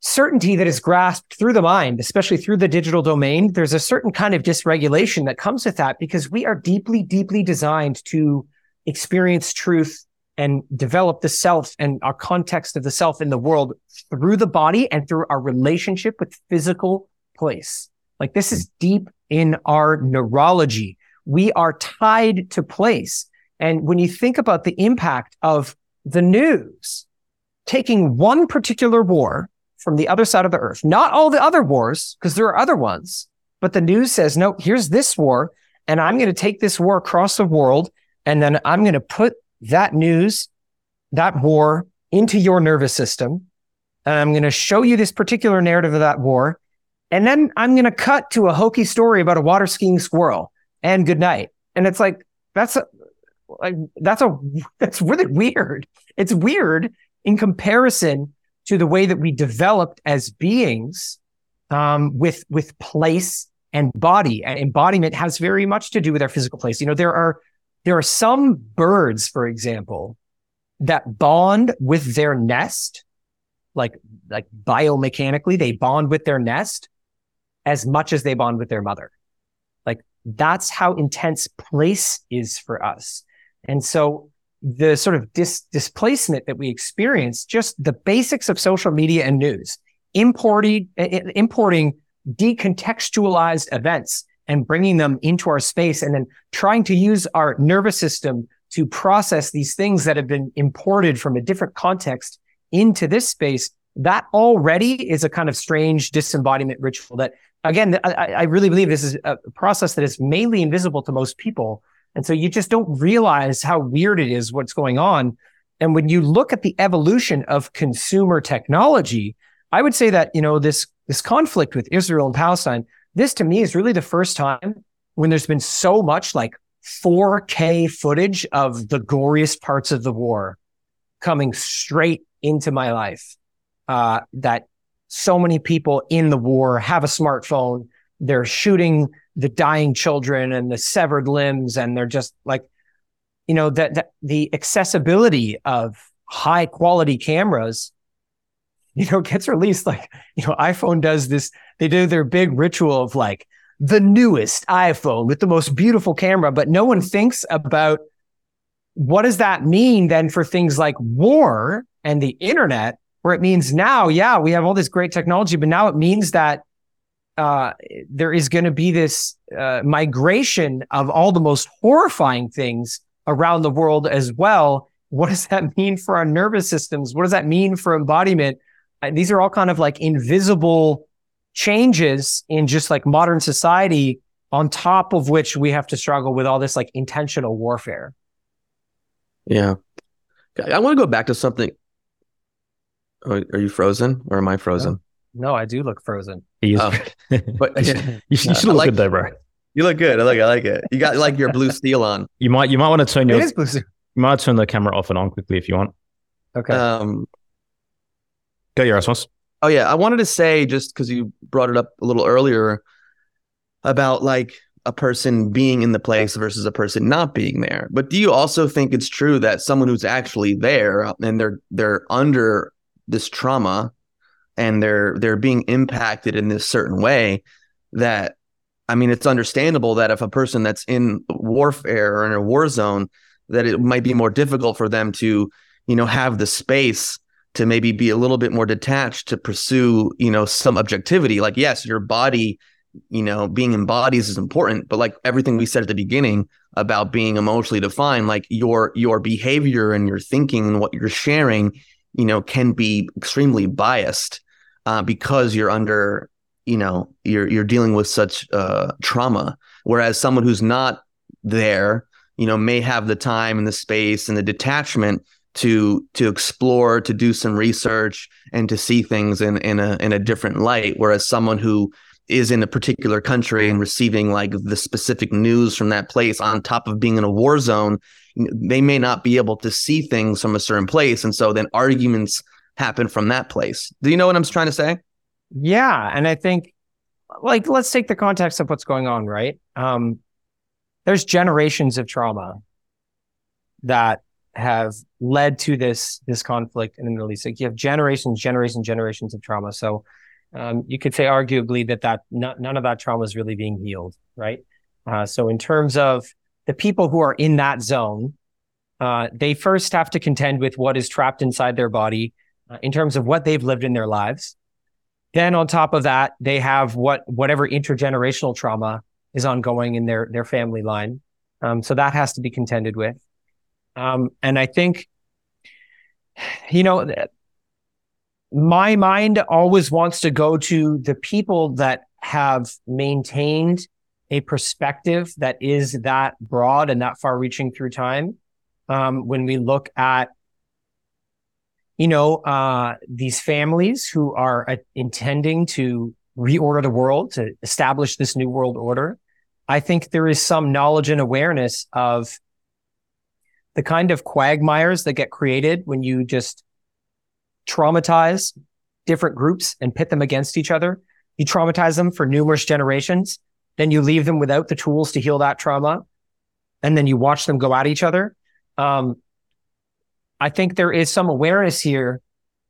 C: certainty that is grasped through the mind, especially through the digital domain, there's a certain kind of dysregulation that comes with that because we are deeply, deeply designed to experience truth and develop the self and our context of the self in the world through the body and through our relationship with physical place. Like this is deep in our neurology. We are tied to place. And when you think about the impact of the news taking one particular war from the other side of the earth. Not all the other wars, because there are other ones, but the news says, no, here's this war. And I'm going to take this war across the world. And then I'm going to put that news, that war into your nervous system. And I'm going to show you this particular narrative of that war. And then I'm going to cut to a hokey story about a water skiing squirrel and good night. And it's like, that's a, like, that's a, that's really weird. It's weird in comparison to the way that we developed as beings um, with with place and body. And embodiment has very much to do with our physical place. You know, there are there are some birds, for example, that bond with their nest, like like biomechanically, they bond with their nest as much as they bond with their mother. Like that's how intense place is for us. And so the sort of dis- displacement that we experience, just the basics of social media and news, importing, importing decontextualized events and bringing them into our space and then trying to use our nervous system to process these things that have been imported from a different context into this space. That already is a kind of strange disembodiment ritual that again, I, I really believe this is a process that is mainly invisible to most people and so you just don't realize how weird it is what's going on. And when you look at the evolution of consumer technology, I would say that, you know, this, this conflict with Israel and Palestine, this to me is really the first time when there's been so much like 4K footage of the goriest parts of the war coming straight into my life. Uh, that so many people in the war have a smartphone. They're shooting the dying children and the severed limbs and they're just like you know that, that the accessibility of high quality cameras you know gets released like you know iphone does this they do their big ritual of like the newest iphone with the most beautiful camera but no one thinks about what does that mean then for things like war and the internet where it means now yeah we have all this great technology but now it means that uh, there is going to be this uh, migration of all the most horrifying things around the world as well. What does that mean for our nervous systems? What does that mean for embodiment? Uh, these are all kind of like invisible changes in just like modern society, on top of which we have to struggle with all this like intentional warfare.
D: Yeah. I want to go back to something. Oh, are you frozen or am I frozen?
C: No, I do look frozen.
B: He.
D: Oh. But
B: you should, you should
D: I
B: look
D: like-
B: good though, bro.
D: you look good. I like. I like it. You got like your blue steel on.
B: You might you might want to turn your
C: It is blue.
B: you might turn the camera off and on quickly if you want.
C: Okay.
D: Um.
B: Go, Yerasimos.
D: Oh yeah, I wanted to say just because you brought it up a little earlier about like a person being in the place versus a person not being there. But do you also think it's true that someone who's actually there and they're they're under this trauma and they're they're being impacted in this certain way that I mean it's understandable that if a person that's in warfare or in a war zone that it might be more difficult for them to you know have the space to maybe be a little bit more detached to pursue you know some objectivity. Like yes your body you know being in bodies is important but like everything we said at the beginning about being emotionally defined like your your behavior and your thinking and what you're sharing you know can be extremely biased uh, because you're under you know you're you're dealing with such uh, trauma. Whereas someone who's not there you know may have the time and the space and the detachment to to explore to do some research and to see things in in a in a different light. Whereas someone who is in a particular country and receiving like the specific news from that place on top of being in a war zone they may not be able to see things from a certain place. And so then arguments happen from that place. Do you know what i'm trying to say?
C: Yeah, and I think like let's take the context of what's going on, right? Um there's generations of trauma that have led to this this conflict in the Middle East. Like you have generations, generations, generations of trauma. So um, you could say arguably that that none of that trauma is really being healed, right? Uh, so in terms of the people who are in that zone, uh, they first have to contend with what is trapped inside their body uh, in terms of what they've lived in their lives. Then on top of that, they have what whatever intergenerational trauma is ongoing in their their family line. Um, so that has to be contended with. Um, and I think, you know, my mind always wants to go to the people that have maintained a perspective that is that broad and that far reaching through time. Um, when we look at you know, uh, these families who are uh, intending to reorder the world, to establish this new world order. I think there is some knowledge and awareness of the kind of quagmires that get created when you just traumatize different groups and pit them against each other. You traumatize them for numerous generations. Then you leave them without the tools to heal that trauma. And then you watch them go at each other. Um, I think there is some awareness here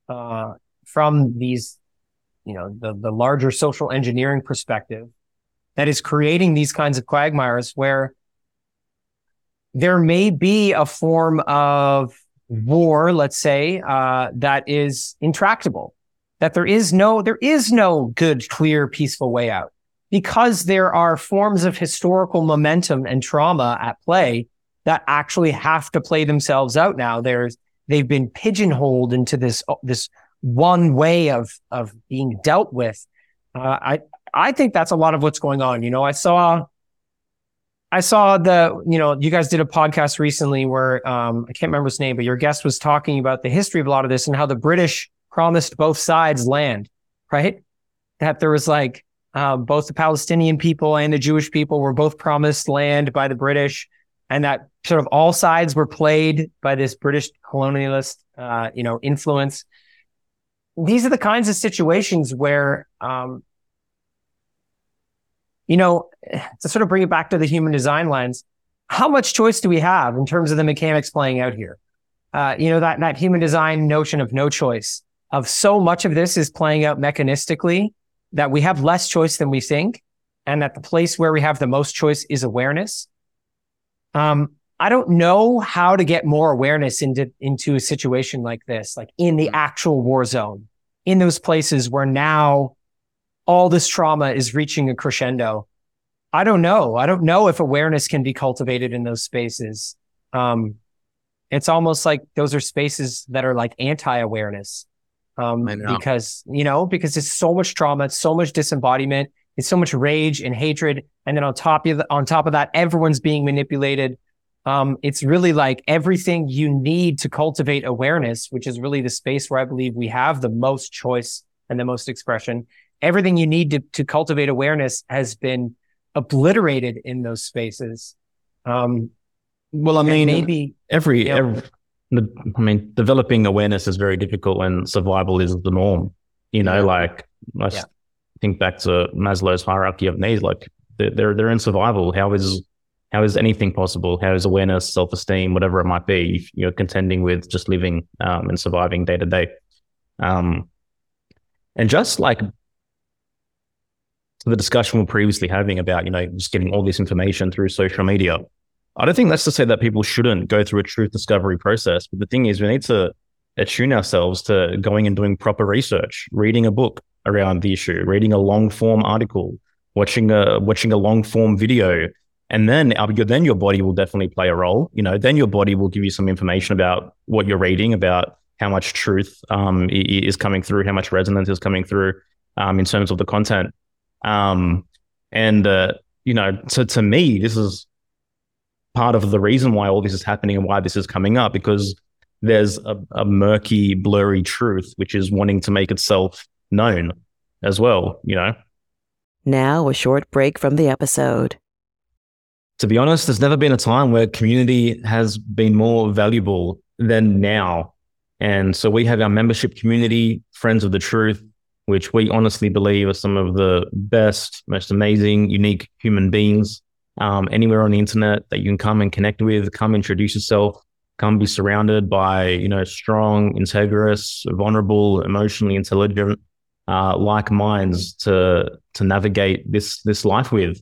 C: uh, from these, you know, the the larger social engineering perspective that is creating these kinds of quagmires where there may be a form of war, let's say, uh, that is intractable. That there is no there is no good, clear, peaceful way out because there are forms of historical momentum and trauma at play that actually have to play themselves out now. There's they've been pigeonholed into this this one way of of being dealt with. Uh, I I think that's a lot of what's going on. You know, I saw I saw the you know you guys did a podcast recently where um, I can't remember his name, but your guest was talking about the history of a lot of this and how the British promised both sides land, right? That there was like um, both the Palestinian people and the Jewish people were both promised land by the British and that sort of all sides were played by this British colonialist, uh, you know, influence. These are the kinds of situations where, um, you know, to sort of bring it back to the human design lens, how much choice do we have in terms of the mechanics playing out here? Uh, you know, that, that human design notion of no choice, of so much of this is playing out mechanistically that we have less choice than we think. And that the place where we have the most choice is awareness. Um, I don't know how to get more awareness into, into a situation like this, like in the actual war zone, in those places where now all this trauma is reaching a crescendo. I don't know. I don't know if awareness can be cultivated in those spaces. Um, it's almost like those are spaces that are like anti-awareness. Um, because, you know, because it's so much trauma, it's so much disembodiment, it's so much rage and hatred. And then on top of the, on top of that, everyone's being manipulated. Um, it's really like everything you need to cultivate awareness, which is really the space where I believe we have the most choice and the most expression. Everything you need to, to cultivate awareness has been obliterated in those spaces. Um,
B: well, I mean,
C: maybe
B: every, yeah. every the, I mean, developing awareness is very difficult when survival is the norm. You know, yeah. like I yeah. think back to Maslow's hierarchy of needs. Like they're they're in survival. How is how is anything possible? How is awareness, self esteem, whatever it might be, if you're contending with just living um, and surviving day to day? Um, and just like the discussion we are previously having about, you know, just getting all this information through social media. I don't think that's to say that people shouldn't go through a truth discovery process. But the thing is, we need to attune ourselves to going and doing proper research, reading a book around the issue, reading a long form article, watching a watching a long form video, and then then your body will definitely play a role. You know, then your body will give you some information about what you're reading, about how much truth um, is coming through, how much resonance is coming through um, in terms of the content. Um, and uh, you know, so to me, this is part of the reason why all this is happening and why this is coming up because there's a, a murky, blurry truth which is wanting to make itself known as well, you know?
A: Now, a short break from the episode.
B: To be honest, there's never been a time where community has been more valuable than now. And so we have our membership community, Friends of the Truth, which we honestly believe are some of the best, most amazing, unique human beings um, anywhere on the internet that you can come and connect with, come introduce yourself, come be surrounded by, you know, strong, integrous, vulnerable, emotionally intelligent, uh, like minds to to navigate this this life with.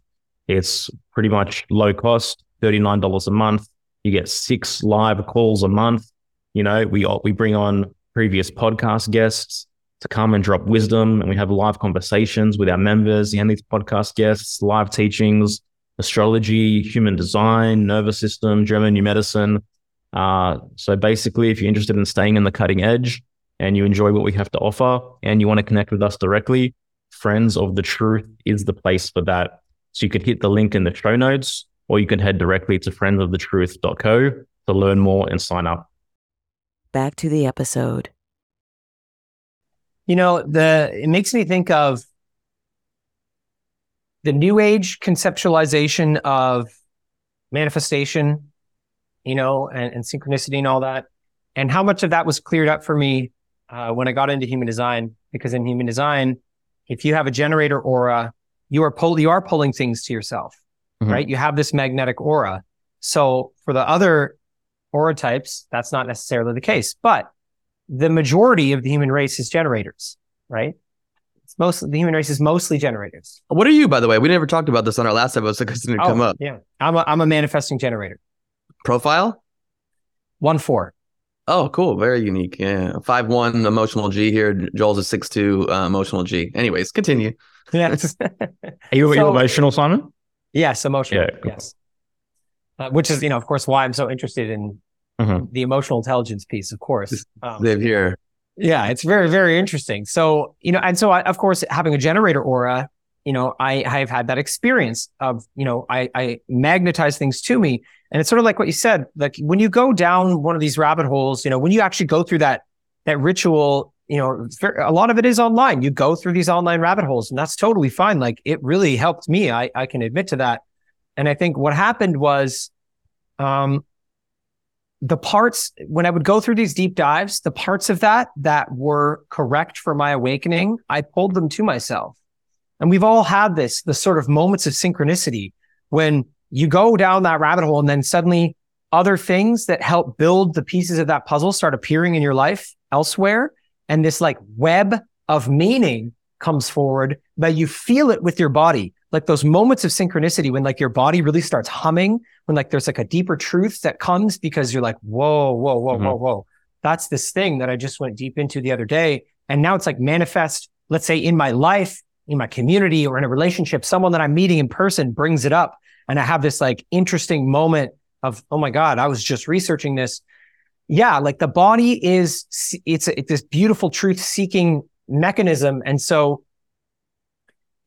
B: It's pretty much low cost, thirty nine dollars a month. You get six live calls a month. You know, we we bring on previous podcast guests to come and drop wisdom, and we have live conversations with our members and these podcast guests, live teachings, astrology, human design, nervous system, German new medicine. Uh, so basically, if you're interested in staying in the cutting edge and you enjoy what we have to offer and you want to connect with us directly, Friends of the Truth is the place for that. So you could hit the link in the show notes or you can head directly to friendsofthetruth.co to learn more and sign up.
A: Back to the episode.
C: You know, the it makes me think of the new age conceptualization of manifestation, you know, and, and, synchronicity and all that, and how much of that was cleared up for me uh, when I got into human design. Because in human design, if you have a generator aura, you are pull you are pulling things to yourself, mm-hmm. right? You have this magnetic aura. So for the other aura types, that's not necessarily the case, but the majority of the human race is generators, right? It's mostly the human race is mostly generators.
D: What are you, by the way? We never talked about this on our last episode because it didn't oh, come up.
C: Yeah, I'm a I'm a manifesting generator.
D: Profile
C: one four.
D: Oh, cool. Very unique. Yeah. Five one emotional G here. Joel's a six two uh, emotional G. Anyways, continue.
C: Yes.
B: are you, so, you emotional, Simon?
C: Yes, emotional. Yeah, cool. Yes. Uh, which is, you know, of course, why I'm so interested in mm-hmm. the emotional intelligence piece, of course.
D: Um, Live here.
C: Yeah, it's very, very interesting. So, you know, and so I, of course, having a generator aura, you know, I, I have had that experience of, you know, I, I magnetize things to me. And it's sort of like what you said, like when you go down one of these rabbit holes, you know, when you actually go through that, that ritual, you know, a lot of it is online. You go through these online rabbit holes and that's totally fine. Like it really helped me. I, I can admit to that. And I think what happened was, um, the parts when I would go through these deep dives, the parts of that that were correct for my awakening, I pulled them to myself. And we've all had this, the sort of moments of synchronicity when you go down that rabbit hole and then suddenly other things that help build the pieces of that puzzle start appearing in your life elsewhere. And this like web of meaning comes forward, but you feel it with your body like those moments of synchronicity when like your body really starts humming, when like there's like a deeper truth that comes because you're like, whoa, whoa, whoa, mm-hmm. whoa, whoa. That's this thing that I just went deep into the other day. And now it's like manifest, let's say in my life, in my community or in a relationship, someone that I'm meeting in person brings it up. And I have this like interesting moment of, oh my God, I was just researching this. Yeah, like the body is, it's, a, it's this beautiful truth seeking mechanism. And so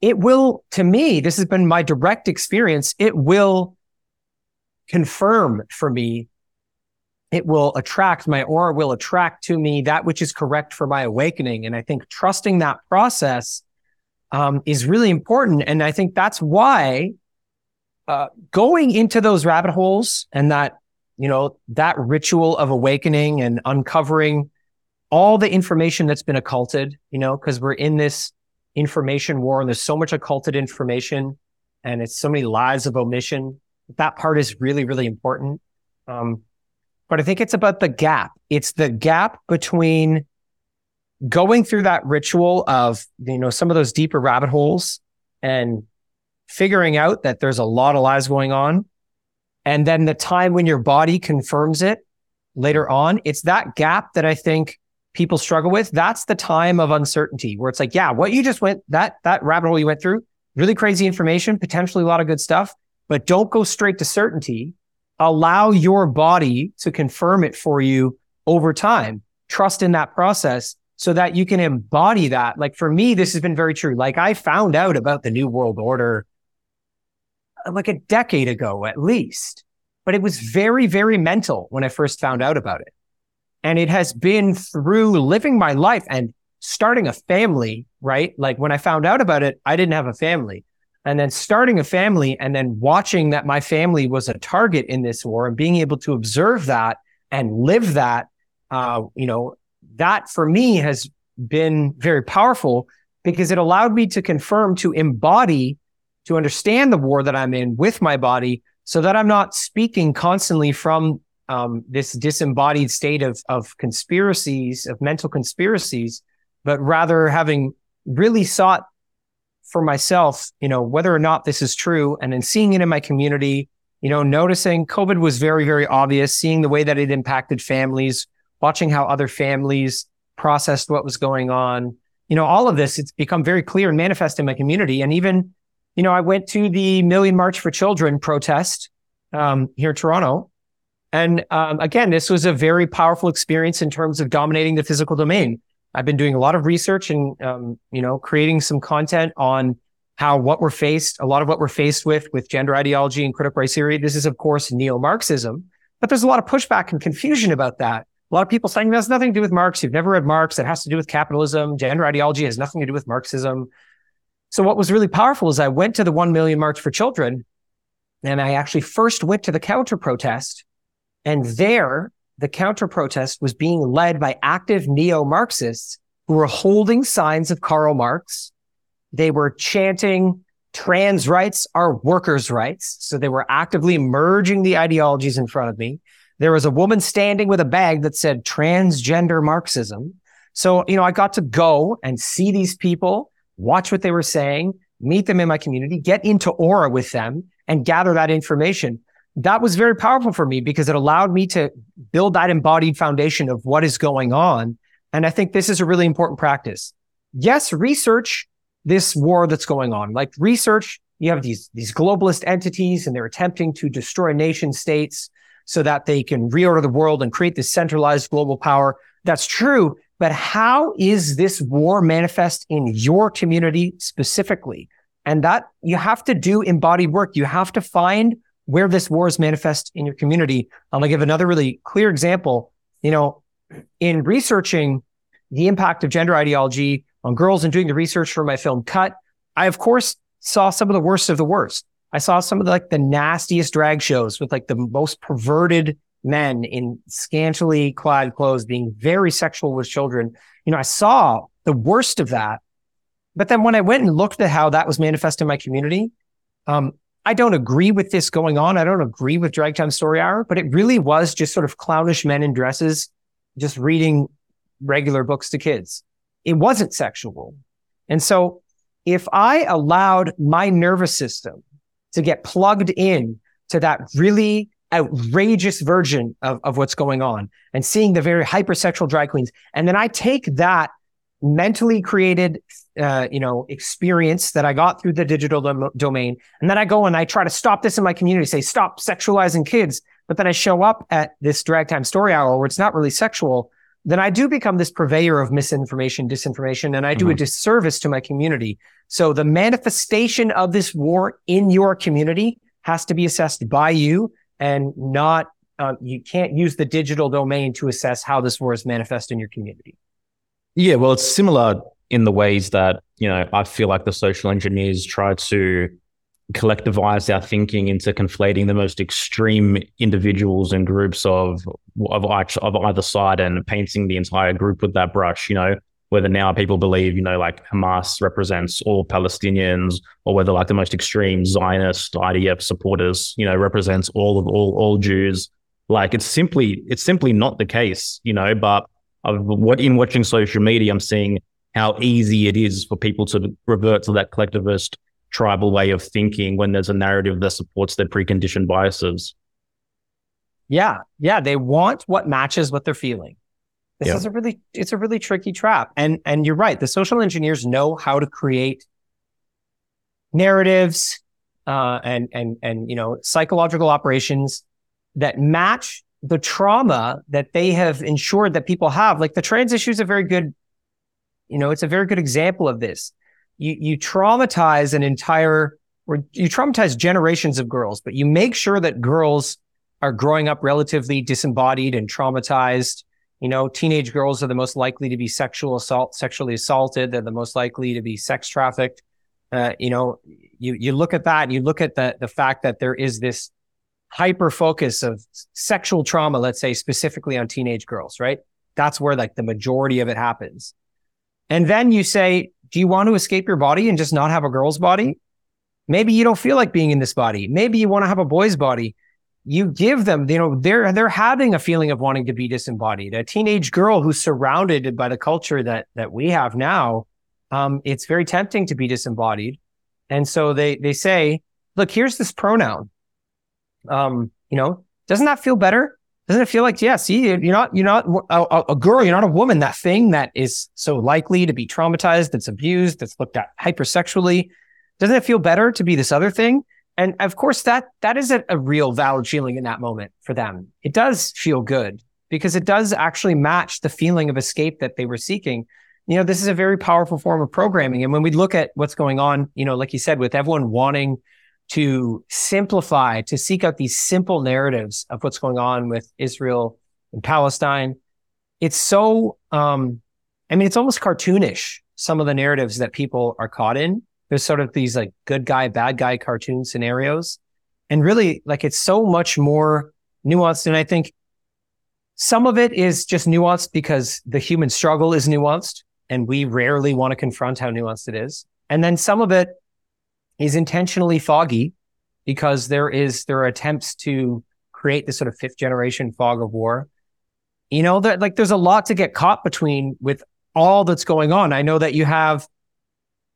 C: it will, to me, this has been my direct experience. It will confirm for me. It will attract, my aura will attract to me that which is correct for my awakening. And I think trusting that process um, is really important. And I think that's why uh, going into those rabbit holes and that, you know, that ritual of awakening and uncovering all the information that's been occulted, you know, because we're in this information war and there's so much occulted information and it's so many lies of omission. That part is really, really important. Um, but I think it's about the gap. It's the gap between going through that ritual of, you know, some of those deeper rabbit holes and figuring out that there's a lot of lies going on. And then the time when your body confirms it later on, it's that gap that I think people struggle with. That's the time of uncertainty where it's like, yeah, what you just went, that, that rabbit hole you went through, really crazy information, potentially a lot of good stuff, but don't go straight to certainty. Allow your body to confirm it for you over time. Trust in that process so that you can embody that. Like for me, this has been very true. Like I found out about the New World Order uh, like a decade ago, at least, but it was very, very mental when I first found out about it. And it has been through living my life and starting a family, right? Like when I found out about it, I didn't have a family. And then starting a family and then watching that my family was a target in this war and being able to observe that and live that, uh, you know, that for me has been very powerful because it allowed me to confirm, to embody, to understand the war that I'm in with my body so that I'm not speaking constantly from um, this disembodied state of, of conspiracies, of mental conspiracies, but rather having really sought for myself, you know, whether or not this is true and then seeing it in my community, you know, noticing COVID was very, very obvious, seeing the way that it impacted families, watching how other families processed what was going on. You know, all of this, it's become very clear and manifest in my community. And even, you know, I went to the Million March for Children protest um, here in Toronto. And um, again, this was a very powerful experience in terms of dominating the physical domain. I've been doing a lot of research and, um, you know, creating some content on how what we're faced, a lot of what we're faced with, with gender ideology and critical race theory. This is, of course, neo-Marxism, but there's a lot of pushback and confusion about that. A lot of people saying that has nothing to do with Marx. You've never read Marx. It has to do with capitalism. Gender ideology has nothing to do with Marxism. So what was really powerful is I went to the 1 million March for Children and I actually first went to the counter protest and there, the counter protest was being led by active neo Marxists who were holding signs of Karl Marx. They were chanting, trans rights are workers' rights. So they were actively merging the ideologies in front of me. There was a woman standing with a bag that said transgender Marxism. So, you know, I got to go and see these people, watch what they were saying, meet them in my community, get into aura with them and gather that information that was very powerful for me because it allowed me to build that embodied foundation of what is going on. And I think this is a really important practice. Yes, research this war that's going on. Like research, you have these, these globalist entities and they're attempting to destroy nation states so that they can reorder the world and create this centralized global power. That's true. But how is this war manifest in your community specifically? And that you have to do embodied work. You have to find where this war is manifest in your community. I'm to give another really clear example. You know, in researching the impact of gender ideology on girls and doing the research for my film Cut, I of course saw some of the worst of the worst. I saw some of the, like the nastiest drag shows with like the most perverted men in scantily clad clothes being very sexual with children. You know, I saw the worst of that. But then when I went and looked at how that was manifest in my community, um, I don't agree with this going on. I don't agree with Drag Time Story Hour, but it really was just sort of clownish men in dresses, just reading regular books to kids. It wasn't sexual. And so if I allowed my nervous system to get plugged in to that really outrageous version of, of what's going on and seeing the very hypersexual drag queens, and then I take that mentally created uh, you know experience that i got through the digital dom- domain and then i go and i try to stop this in my community say stop sexualizing kids but then i show up at this drag time story hour where it's not really sexual then i do become this purveyor of misinformation disinformation and i do mm-hmm. a disservice to my community so the manifestation of this war in your community has to be assessed by you and not uh, you can't use the digital domain to assess how this war is manifest in your community.
B: Yeah, well, it's similar in the ways that you know I feel like the social engineers try to collectivize our thinking into conflating the most extreme individuals and groups of of, of either side and painting the entire group with that brush. You know, whether now people believe, you know, like Hamas represents all Palestinians, or whether like the most extreme Zionist IDF supporters, you know, represents all of all all Jews. Like it's simply it's simply not the case, you know. But of what in watching social media, I'm seeing how easy it is for people to revert to that collectivist tribal way of thinking when there's a narrative that supports their preconditioned biases.
C: Yeah, yeah, they want what matches what they're feeling. This yeah. is a really it's a really tricky trap. And and you're right, the social engineers know how to create narratives uh, and and and you know psychological operations that match the trauma that they have ensured that people have. Like the trans issue is a very good, you know, it's a very good example of this. You you traumatize an entire or you traumatize generations of girls, but you make sure that girls are growing up relatively disembodied and traumatized you know, teenage girls are the most likely to be sexual assault, sexually assaulted. They're the most likely to be sex trafficked. Uh, you know, you you look at that, you look at the the fact that there is this hyper focus of sexual trauma, let's say specifically on teenage girls, right? That's where like the majority of it happens. And then you say, do you want to escape your body and just not have a girl's body? Maybe you don't feel like being in this body. Maybe you want to have a boy's body you give them, you know, they're they're having a feeling of wanting to be disembodied. A teenage girl who's surrounded by the culture that that we have now, um, it's very tempting to be disembodied. And so they they say, look, here's this pronoun. Um, you know, doesn't that feel better? Doesn't it feel like, yeah, see, you're not, you're not a, a, girl, you're not a woman. That thing that is so likely to be traumatized, that's abused, that's looked at hypersexually. Doesn't it feel better to be this other thing? And of course, that that is a, a real valid feeling in that moment for them. It does feel good because it does actually match the feeling of escape that they were seeking. You know, this is a very powerful form of programming. And when we look at what's going on, you know, like you said, with everyone wanting to simplify, to seek out these simple narratives of what's going on with Israel and Palestine, it's so, um, I mean, it's almost cartoonish, some of the narratives that people are caught in there's sort of these like good guy, bad guy cartoon scenarios. And really, like it's so much more nuanced. And I think some of it is just nuanced because the human struggle is nuanced and we rarely want to confront how nuanced it is. And then some of it is intentionally foggy because there is, there are attempts to create this sort of fifth generation fog of war. You know, that like there's a lot to get caught between with all that's going on. I know that you have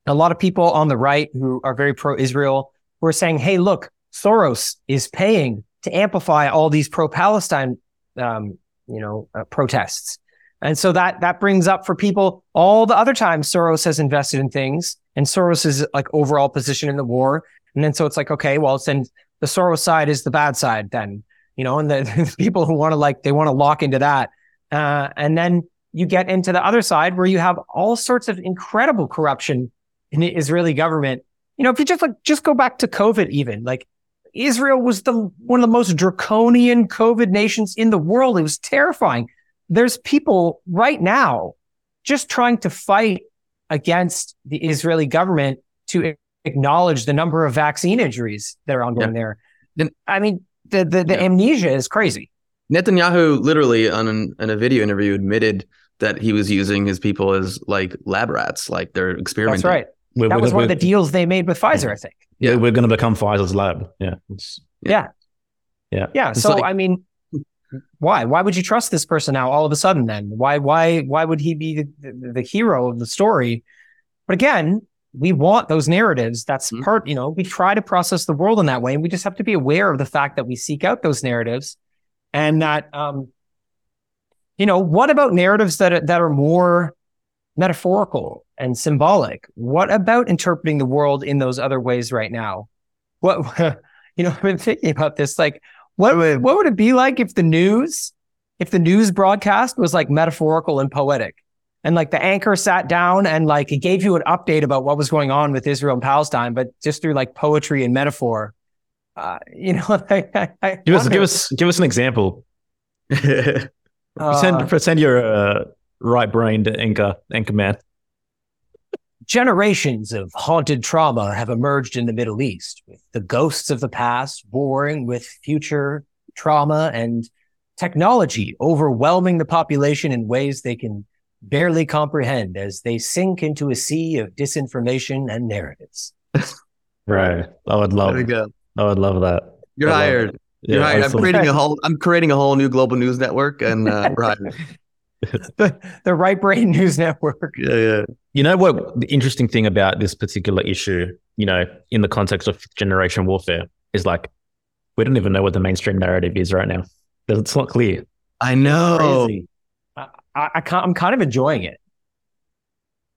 C: a lot of people on the right who are very pro Israel who are saying, hey, look, Soros is paying to amplify all these pro Palestine, um, you know, uh, protests. And so that that brings up for people all the other times Soros has invested in things and Soros's like overall position in the war. And then so it's like, okay, well, then the Soros side is the bad side then, you know, and the, the people who want to like, they want to lock into that. Uh, and then you get into the other side where you have all sorts of incredible corruption in the Israeli government. You know, if you just like just go back to COVID, even like Israel was the one of the most draconian COVID nations in the world. It was terrifying. There's people right now just trying to fight against the Israeli government to acknowledge the number of vaccine injuries that are ongoing yeah. there. I mean, the the, the yeah. amnesia is crazy.
D: Netanyahu literally on an, in a video interview admitted that he was using his people as like lab rats, like they're experimenting.
C: That's right. We're, that we're, was one of the deals they made with Pfizer, I think.
B: Yeah, we're going to become Pfizer's lab. Yeah.
C: yeah.
B: Yeah.
C: Yeah. So, like, I mean, why? Why would you trust this person now all of a sudden then? Why, why, why would he be the, the, hero of the story? But again, we want those narratives. That's mm-hmm. part, you know, we try to process the world in that way. And we just have to be aware of the fact that we seek out those narratives and that, um, you know, what about narratives that are, that are more metaphorical and symbolic. What about interpreting the world in those other ways right now? What, you know, I've been thinking about this. Like, what, would, what would it be like if the news, if the news broadcast was like metaphorical and poetic? And like the anchor sat down and like it gave you an update about what was going on with Israel and Palestine, but just through like poetry and metaphor. uh, you know, I, I
B: Give us give us give us an example.
C: uh,
B: pretend pretend you're a right-brained anchor anchor man.
C: Generations of haunted trauma have emerged in the Middle East, with the ghosts of the past warring with future trauma and technology overwhelming the population in ways they can barely comprehend as they sink into a sea of disinformation and narratives.
B: Right. I would love.
D: there we go.
B: I would love that.
D: You're
B: I
D: hired. You're
B: Yeah,
D: hired. I'm creating a whole. I'm creating a whole new global news network, and uh, we're hired.
C: the, the Right Brain News Network.
D: Yeah, yeah.
B: You know what? The interesting thing about this particular issue, you know, in the context of fifth generation warfare, is like we don't even know what the mainstream narrative is right now. It's not clear.
D: I know.
C: I, I, I can't- I'm kind of enjoying it.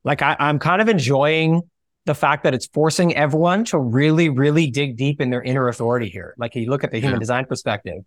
C: Like I, I'm kind of enjoying the fact that it's forcing everyone to really, really dig deep in their inner authority here. Like you look at the human
D: Yeah.
C: design perspective.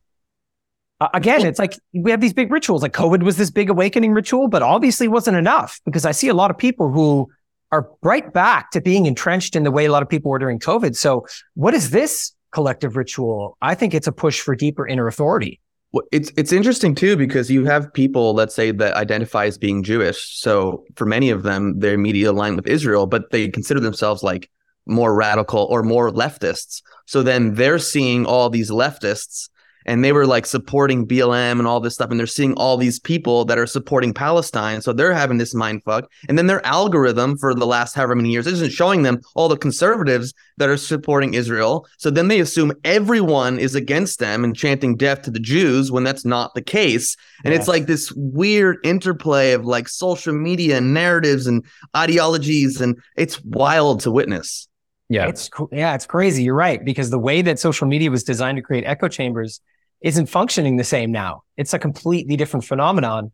C: Again, it's like we have these big rituals. Like COVID was this big awakening ritual, but obviously wasn't enough because I see a lot of people who are right back to being entrenched in the way a lot of people were during COVID. So what is this collective ritual? I think it's a push for deeper inner authority.
D: Well, it's it's interesting too because you have people, let's say, that identify as being Jewish. So for many of them, they're immediately aligned with Israel, but they consider themselves like more radical or more leftists. So then they're seeing all these leftists and they were like supporting BLM and all this stuff, and they're seeing all these people that are supporting Palestine. So they're having this mind fuck. And then their algorithm for the last however many years isn't showing them all the conservatives that are supporting Israel. So then they assume everyone is against them and chanting death to the Jews when that's not the case. And it's like this weird interplay of like social media and narratives and ideologies. And it's wild to witness.
B: Yeah.
C: It's yeah, it's crazy. You're right because the way that social media was designed to create echo chambers isn't functioning the same now. It's a completely different phenomenon,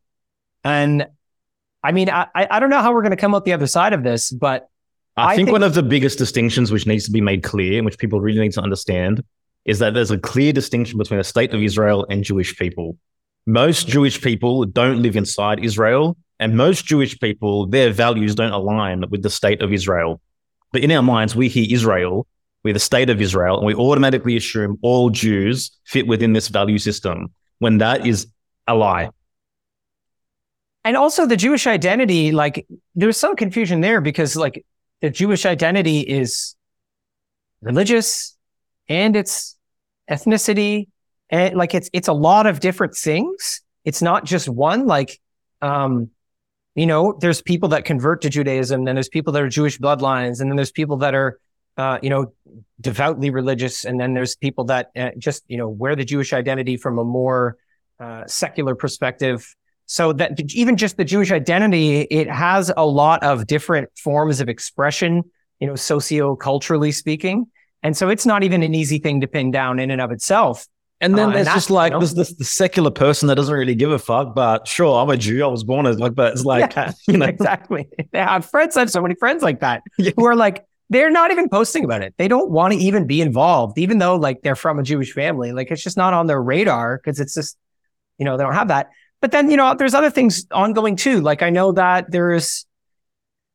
C: and I mean, I I don't know how we're going to come out the other side of this, but
B: I,
C: I
B: think,
C: think-
B: one of the biggest distinctions which needs to be made clear and which people really need to understand is that there's a clear distinction between the state of Israel and Jewish people. Most Jewish people don't live inside Israel, and most Jewish people, their values don't align with the state of Israel. But in our minds, we hear Israel, we're the state of Israel, and we automatically assume all Jews fit within this value system when that is a lie.
C: and also the Jewish identity, like there's some confusion there because like the Jewish identity is religious and it's ethnicity and like it's it's a lot of different things. It's not just one. Like, um, you know, there's people that convert to Judaism, then there's people that are Jewish bloodlines, and then there's people that are, uh, you know, devoutly religious, and then there's people that uh, just you know wear the Jewish identity from a more uh, secular perspective. So that even just the Jewish identity, it has a lot of different forms of expression, you know, socio-culturally speaking. And so it's not even an easy thing to pin down in and of itself.
B: And then
C: Uh,
B: there's just like
C: you know-
B: this, this the secular person that doesn't really give a fuck. But sure, I'm a Jew. I was born as like, but it's like
C: Yeah,
B: you know,
C: exactly. I have friends, I have so many friends like that
B: Yeah.
C: who are like, they're not even posting about it. They don't want to even be involved, even though like they're from a Jewish family. Like it's just not on their radar because it's just, you know, they don't have that. But then, you know, there's other things ongoing too. Like I know that there's,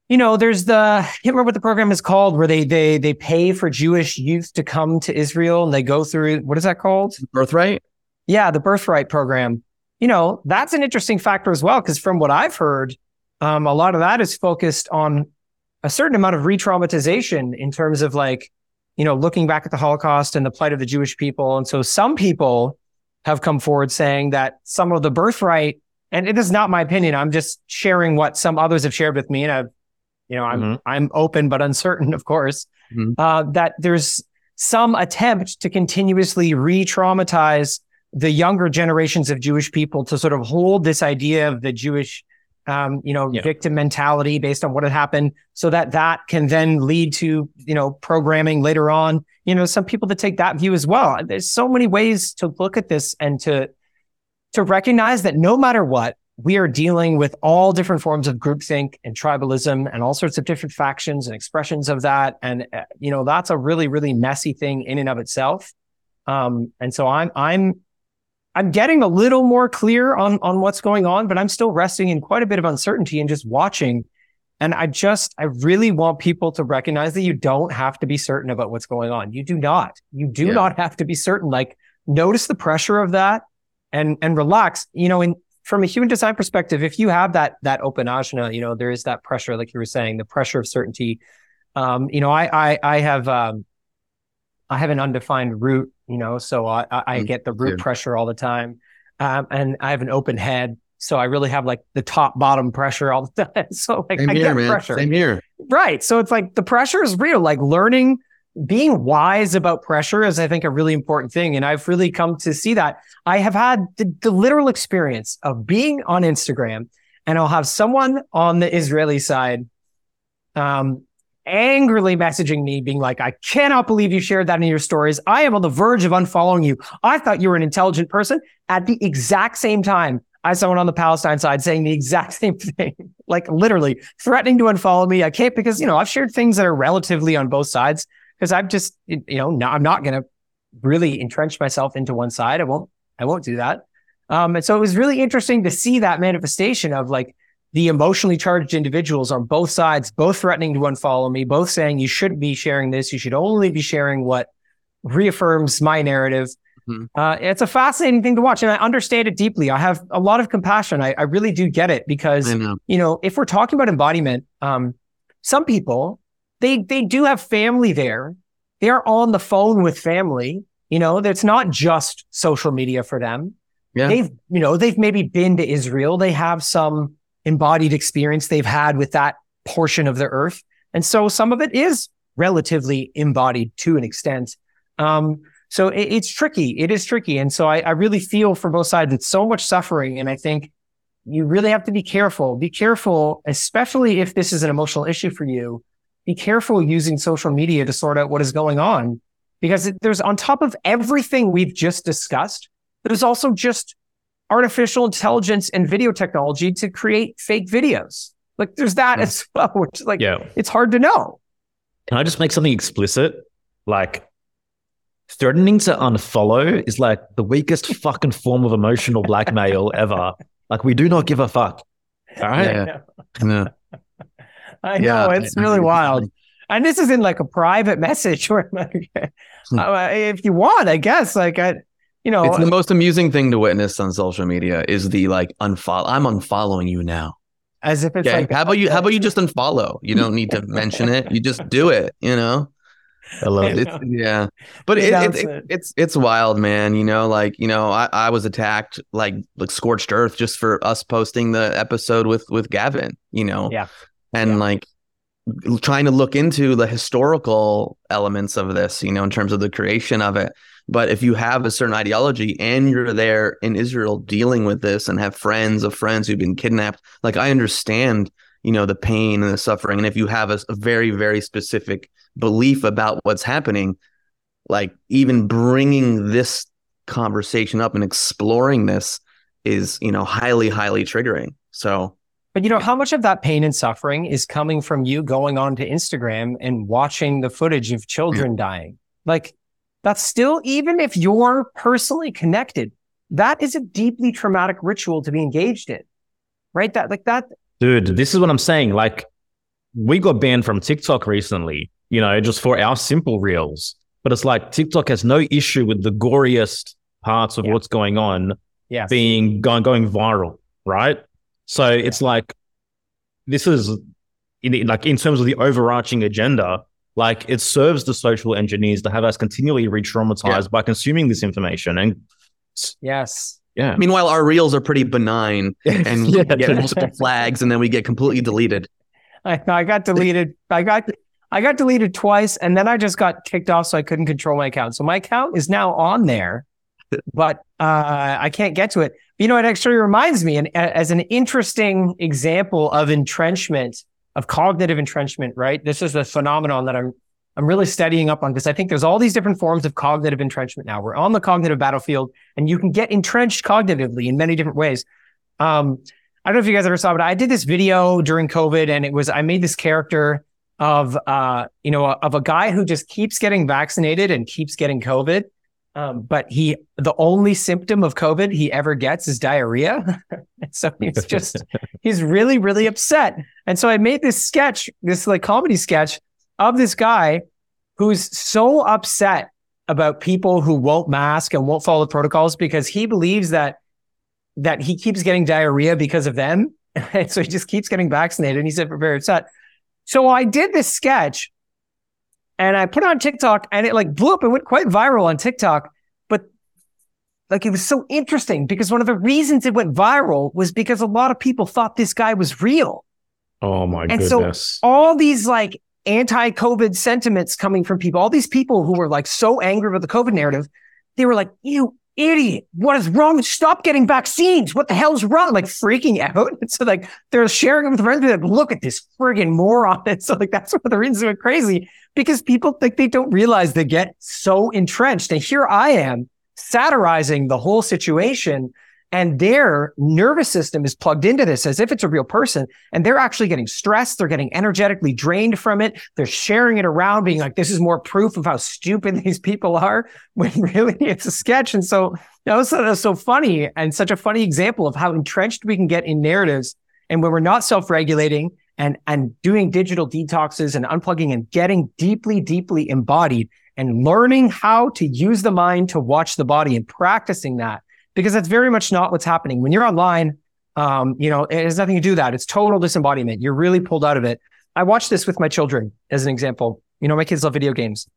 C: you know, there's the I can't remember what the program is called where they they they pay for Jewish youth to come to Israel and they go through what is that called?
D: Birthright?
C: Yeah, the birthright program. You know, that's an interesting factor as well, because from what I've heard, um, a lot of that is focused on a certain amount of re-traumatization in terms of like, you know, looking back at the Holocaust and the plight of the Jewish people. And so some people have come forward saying that some of the birthright, and it is not my opinion, I'm just sharing what some others have shared with me. And I've, you know, I'm
B: Mhm.
C: I'm open but uncertain, of course,
D: Mhm.
C: uh, that there's some attempt to continuously re-traumatize the younger generations of Jewish people to sort of hold this idea of the Jewish, um, you know,
B: Yeah.
C: victim mentality based on what had happened, so that that can then lead to you know programming later on. You know, some people that take that view as well. There's so many ways to look at this and to to recognize that no matter what, we are dealing with all different forms of groupthink and tribalism and all sorts of different factions and expressions of that. And, uh, you know, that's a really, really messy thing in and of itself. Um, and so I'm, I'm, I'm getting a little more clear on, on what's going on, but I'm still resting in quite a bit of uncertainty and just watching And I just, I really want people to recognize that you don't have to be certain about what's going on. You do not. You do
D: Yeah.
C: not have to be certain. Like notice the pressure of that and, and relax. You know, in, from a human design perspective, if you have that, that open ajna, you know, there is that pressure, like you were saying, the pressure of certainty. Um, you know, I, I, I have, um, I have an undefined root, you know, so I, I,
D: Mm,
C: get the root
D: too.
C: pressure all the time. Um, and I have an open head. So I really have like the top bottom pressure all the time. So like
D: Same
C: I
D: here,
C: get
D: man.
C: pressure.
D: Same here.
C: Right. So it's like the pressure is real. Like learning, being wise about pressure is, I think, a really important thing. And I've really come to see that. I have had the, the literal experience of being on Instagram and I'll have someone on the Israeli side um, angrily messaging me, being like, I cannot believe you shared that in your stories. I am on the verge of unfollowing you. I thought you were an intelligent person. At the exact same time, I saw someone on the Palestine side saying the exact same thing, like literally threatening to unfollow me. I can't because, you know, I've shared things that are relatively on both sides because I'm just, you know, no, I'm not going to really entrench myself into one side. I won't, I won't do that. Um, and so it was really interesting to see that manifestation of like the emotionally charged individuals on both sides, both threatening to unfollow me, both saying you shouldn't be sharing this. You should only be sharing what reaffirms my narrative.
D: Mhm.
C: Uh, it's a fascinating thing to watch, and I understand it deeply. I have a lot of compassion. I, I really do get it because
D: know.
C: you know, if we're talking about embodiment, um, some people they they do have family there. They are on the phone with family. You know, that's not just social media for them.
D: Yeah.
C: They've, you know, they've maybe been to Israel. They have some embodied experience they've had with that portion of the earth. And so some of it is relatively embodied to an extent. Um, so it, it's tricky. It is tricky. And so I, I really feel for both sides. It's so much suffering. And I think you really have to be careful. Be careful, especially if this is an emotional issue for you. Be careful using social media to sort out what is going on because there's on top of everything we've just discussed, there's also just artificial intelligence and video technology to create fake videos. Like there's that as well, which like
B: Yeah.
C: it's hard to know.
B: Can I just make something explicit? Like threatening to unfollow is like the weakest fucking form of emotional blackmail ever. Like we do not give a fuck. All right.
D: Yeah. I know.
C: I
D: Yeah,
C: know
D: I-
C: it's really wild. And this is in like a private message where like,
D: Hmm.
C: uh, if you want, I guess, like I, you know,
D: It's the uh, most amusing thing to witness on social media is the like unfollow. I'm unfollowing you now.
C: as if it's
D: Okay.
C: like
D: how about you? How about you just unfollow? You don't need to mention it. You just do it. You know.
B: I love it.
D: It's, yeah, but it, it,
C: it.
D: it, it's it's wild, man. You know, like you know, I, I was attacked like like scorched earth just for us posting the episode with with Gavin. You know,
C: Yeah.
D: and
C: Yeah.
D: like trying to look into the historical elements of this. You know, in terms of the creation of it. But if you have a certain ideology and you're there in Israel dealing with this and have friends of friends who've been kidnapped, like I understand, you know, the pain and the suffering. And if you have a, a very, very specific belief about what's happening, like even bringing this conversation up and exploring this is, you know, highly, highly triggering. So,
C: But you know, how much of that pain and suffering is coming from you going onto Instagram and watching the footage of children mm. dying? Like that's still, even if you're personally connected, that is a deeply traumatic ritual to be engaged in. Right? That like that.
B: Dude, this is what I'm saying. Like, we got banned from TikTok recently, you know, just for our simple reels. But it's like TikTok has no issue with the goriest parts of
C: Yeah.
B: what's going on
C: Yes.
B: being going going viral, right? So it's like this is in, like in terms of the overarching agenda, like it serves the social engineers to have us continually re-traumatized by consuming this information. And
C: yes.
B: yeah,
D: meanwhile, our reels are pretty benign and
B: Yeah,
D: get multiple flags and then we get completely deleted.
C: I, I got deleted. I got I got deleted twice, and then I just got kicked off, so I couldn't control my account. So my account is now on there, but uh, I can't get to it. You know, it actually reminds me, and as an interesting example of entrenchment, of cognitive entrenchment. Right, this is a phenomenon that I'm I'm really studying up on because I think there's all these different forms of cognitive entrenchment now. We're on the cognitive battlefield, and you can get entrenched cognitively in many different ways. Um, I don't know if you guys ever saw, but I did this video during COVID and it was, I made this character of, uh, you know, of a guy who just keeps getting vaccinated and keeps getting COVID. Um, but he, the only symptom of COVID he ever gets is diarrhea. so he's just, he's really, really upset. And so I made this sketch, this like comedy sketch of this guy who's so upset about people who won't mask and won't follow the protocols because he believes that that he keeps getting diarrhea because of them. And so he just keeps getting vaccinated and he's very upset. So I did this sketch and I put it on TikTok and it like blew up and went quite viral on TikTok. But like it was so interesting because one of the reasons it went viral was because a lot of people thought this guy was real.
B: Oh my
C: and
B: goodness.
C: so all these like anti-COVID sentiments coming from people, all these people who were like so angry with the COVID narrative, they were like, you idiot, what is wrong? Stop getting vaccines. What the hell's wrong? Like freaking out. And so like they're sharing it with friends, like, look at this friggin' moron. And so like that's one of the reasons it went crazy because people like they don't realize they get so entrenched. And here I am satirizing the whole situation and their nervous system is plugged into this as if it's a real person and they're actually getting stressed they're getting energetically drained from it they're sharing it around being like this is more proof of how stupid these people are when really it's a sketch. And so that was, that was so funny and such a funny example of how entrenched we can get in narratives and when we're not self-regulating and and doing digital detoxes and unplugging and getting deeply deeply embodied and learning how to use the mind to watch the body and practicing that because that's very much not what's happening. When you're online, um, you know, it has nothing to do with that. It's total disembodiment. You're really pulled out of it. I watch this with my children as an example. You know, my kids love video games.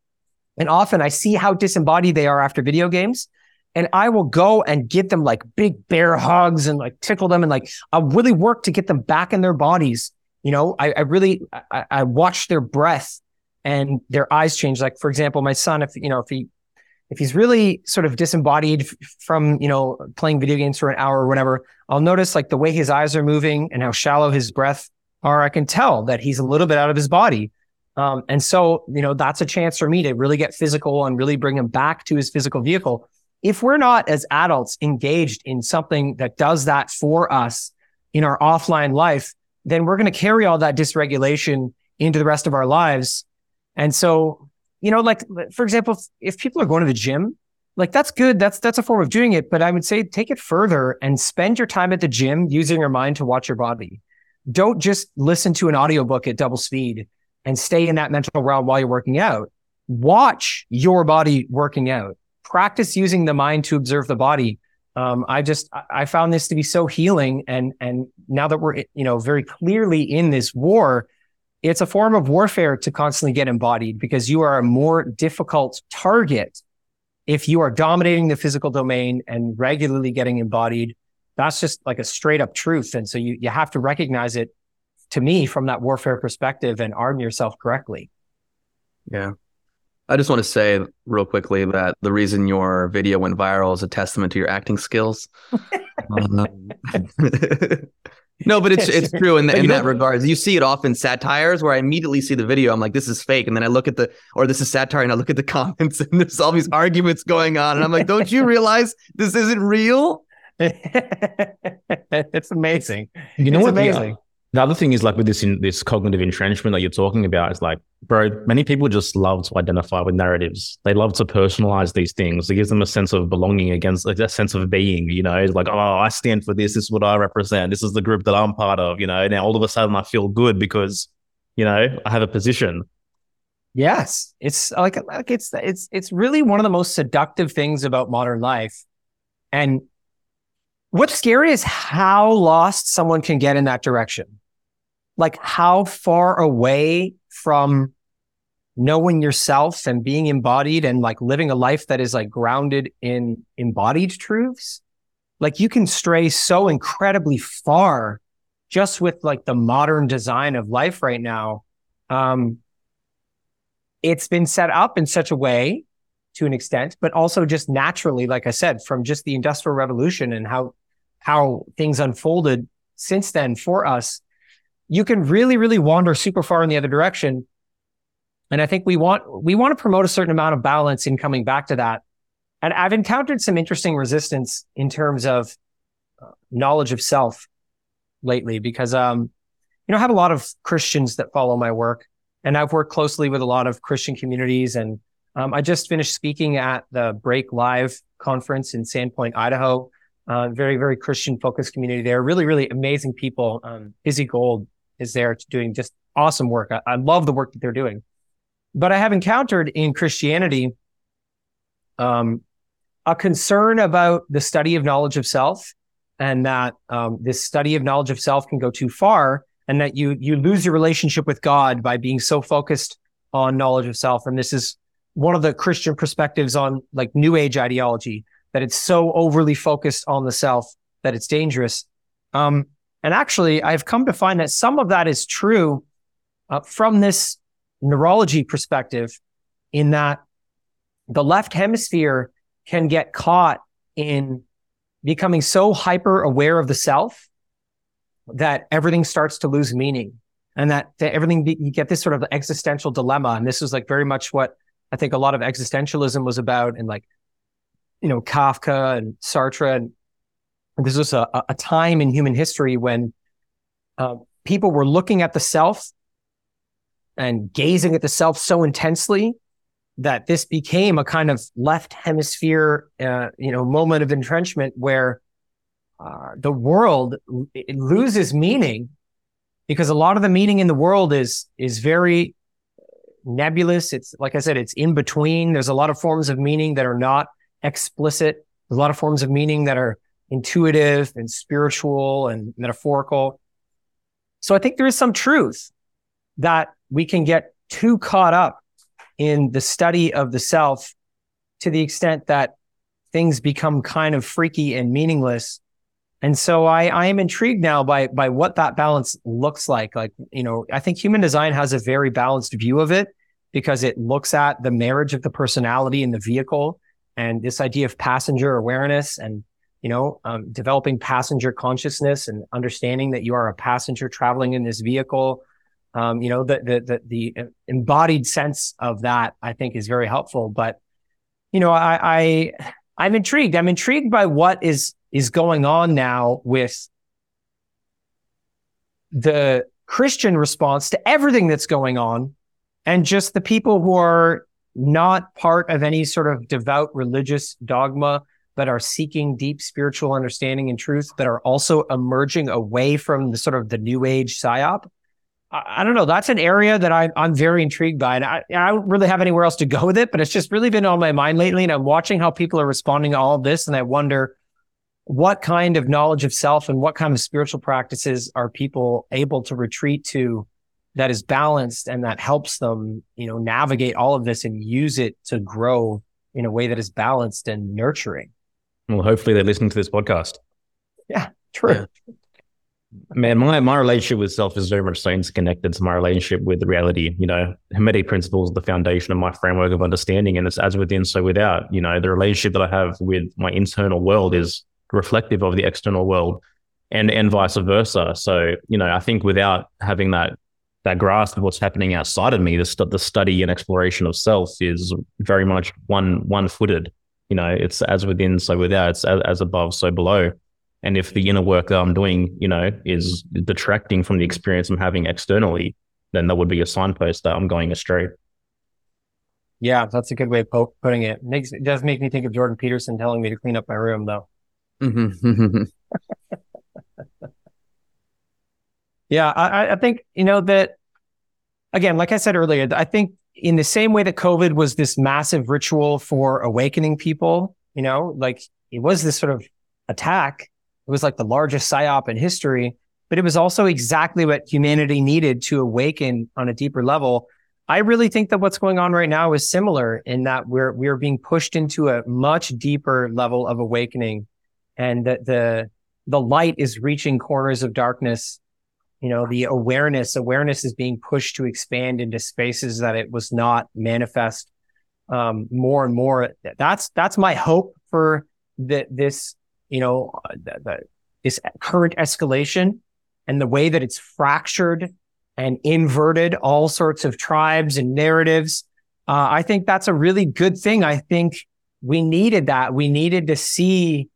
C: And often I see how disembodied they are after video games. And I will go and give them like big bear hugs and like tickle them and like I'll really work to get them back in their bodies. You know, I, I really I, I watch their breath and their eyes change. Like for example, my son, if you know, if he if he's really sort of disembodied from you know playing video games for an hour or whatever i'll notice like the way his eyes are moving and how shallow his breath are i can tell that he's a little bit out of his body. Um, and so you know that's a chance for me to really get physical and really bring him back to his physical vehicle. If we're not as adults engaged in something that does that for us in our offline life then we're going to carry all that dysregulation into the rest of our lives. And so you know, like for example, if, people are going to the gym, like that's good. That's that's a form of doing it. But I would say take it further and spend your time at the gym using your mind to watch your body. Don't just listen to an audiobook at double speed and stay in that mental realm while you're working out. Watch your body working out. Practice using the mind to observe the body. Um, I just I found this to be so healing, and and now that we're you know very clearly in this war, it's a form of warfare to constantly get embodied because you are a more difficult target if you are dominating the physical domain and regularly getting embodied. That's just like a straight up truth. And so you, you have to recognize it to me from that warfare perspective and arm yourself correctly.
D: Yeah. I just want to say real quickly that the reason your video went viral is a testament to your acting skills. um, No, but it's it's true in, the, in that regards. You see it often satires where I immediately see the video. I'm like, this is fake, and then I look at the or this is satire, and I look at the comments, and there's all these arguments going on, and I'm like, don't you realize this isn't real?
C: it's amazing.
B: You know
C: it's
B: what?
C: Uh, amazing.
B: The other thing is like with this in, this cognitive entrenchment that you're talking about is like, bro, many people just love to identify with narratives. They love to personalize these things. It gives them a sense of belonging against like a sense of being, you know, it's like, oh, I stand for this. This is what I represent. This is the group that I'm part of, you know. Now all of a sudden I feel good because, you know, I have a position.
C: Yes. It's like, like it's it's it's really one of the most seductive things about modern life. And what's scary is how lost someone can get in that direction like how far away from knowing yourself and being embodied and like living a life that is like grounded in embodied truths? Like you can stray so incredibly far just with like the modern design of life right now. Um it's been set up in such a way to an extent but also just naturally like i said from just the industrial revolution and how how things unfolded since then for us you can really, really wander super far in the other direction. And I think we want, we want to promote a certain amount of balance in coming back to that. And I've encountered some interesting resistance in terms of uh, knowledge of self lately because, um, you know, I have a lot of Christians that follow my work and I've worked closely with a lot of Christian communities. And um, I just finished speaking at the Break Live conference in Sandpoint, Idaho. uh, very, very Christian focused community there. Really, really amazing people. Um, Gold is there doing just awesome work. I, I love the work that they're doing. But I have encountered in Christianity um, a concern about the study of knowledge of self and that um, this study of knowledge of self can go too far and that you you lose your relationship with God by being so focused on knowledge of self. And this is one of the Christian perspectives on like new age ideology that it's so overly focused on the self that it's dangerous. Um, and actually, I've come to find that some of that is true uh, from this neurology perspective, in that the left hemisphere can get caught in becoming so hyper aware of the self that everything starts to lose meaning and that, that everything you get this sort of existential dilemma. And this is like very much what i think a lot of existentialism was about and like you know kafka and sartre and this was a, a time in human history when uh, people were looking at the self and gazing at the self so intensely that this became a kind of left hemisphere, uh, you know, moment of entrenchment where uh, the world loses meaning because a lot of the meaning in the world is is very nebulous. It's like I said, it's in between. There's a lot of forms of meaning that are not explicit. There's a lot of forms of meaning that are intuitive and spiritual and metaphorical. So I think there is some truth that we can get too caught up in the study of the self to the extent that things become kind of freaky and meaningless. And so I, I am intrigued now by, by what that balance looks like. Like, you know, I think human design has a very balanced view of it because it looks at the marriage of the personality and the vehicle and this idea of passenger awareness and, you know, um, developing passenger consciousness and understanding that you are a passenger traveling in this vehicle um, you know, the, the, the, the embodied sense of that, I think is very helpful. But, you know, I, I, I'm intrigued. I'm intrigued by what is, is going on now with the Christian response to everything that's going on and just the people who are not part of any sort of devout religious dogma that are seeking deep spiritual understanding and truth that are also emerging away from the sort of the new age psyop I don't know. That's an area that I, I'm very intrigued by. And I, I don't really have anywhere else to go with it, but it's just really been on my mind lately. And I'm watching how people are responding to all of this. And I wonder what kind of knowledge of self and what kind of spiritual practices are people able to retreat to that is balanced and that helps them, you know, navigate all of this and use it to grow in a way that is balanced and nurturing.
B: Well, hopefully they're listening to this podcast.
C: Yeah, true. Yeah.
B: Man, my, my relationship with self is very much so interconnected to my relationship with reality. You know, Hermetic principles, are the foundation of my framework of understanding, and it's as within, so without. You know, the relationship that I have with my internal world is reflective of the external world, and and vice versa. So, you know, I think without having that that grasp of what's happening outside of me, the st- the study and exploration of self is very much one one footed. You know, it's as within, so without. It's as, as above, so below. And if the inner work that I'm doing, you know, is detracting from the experience I'm having externally, then that would be a signpost that I'm going astray.
C: Yeah, that's a good way of putting it. Makes it does make me think of Jordan Peterson telling me to clean up my room, though. Mm-hmm. yeah, I, I think you know that. Again, like I said earlier, I think in the same way that COVID was this massive ritual for awakening people, you know, like it was this sort of attack it was like the largest psyop in history, but it was also exactly what humanity needed to awaken on a deeper level. I really think that what's going on right now is similar in that we're we're being pushed into a much deeper level of awakening, and that the the light is reaching corners of darkness. You know, the awareness awareness is being pushed to expand into spaces that it was not manifest um, more and more. That's that's my hope for that this you know, the, the, this current escalation and the way that it's fractured and inverted all sorts of tribes and narratives. Uh, I think that's a really good thing. I think we needed that. We needed to see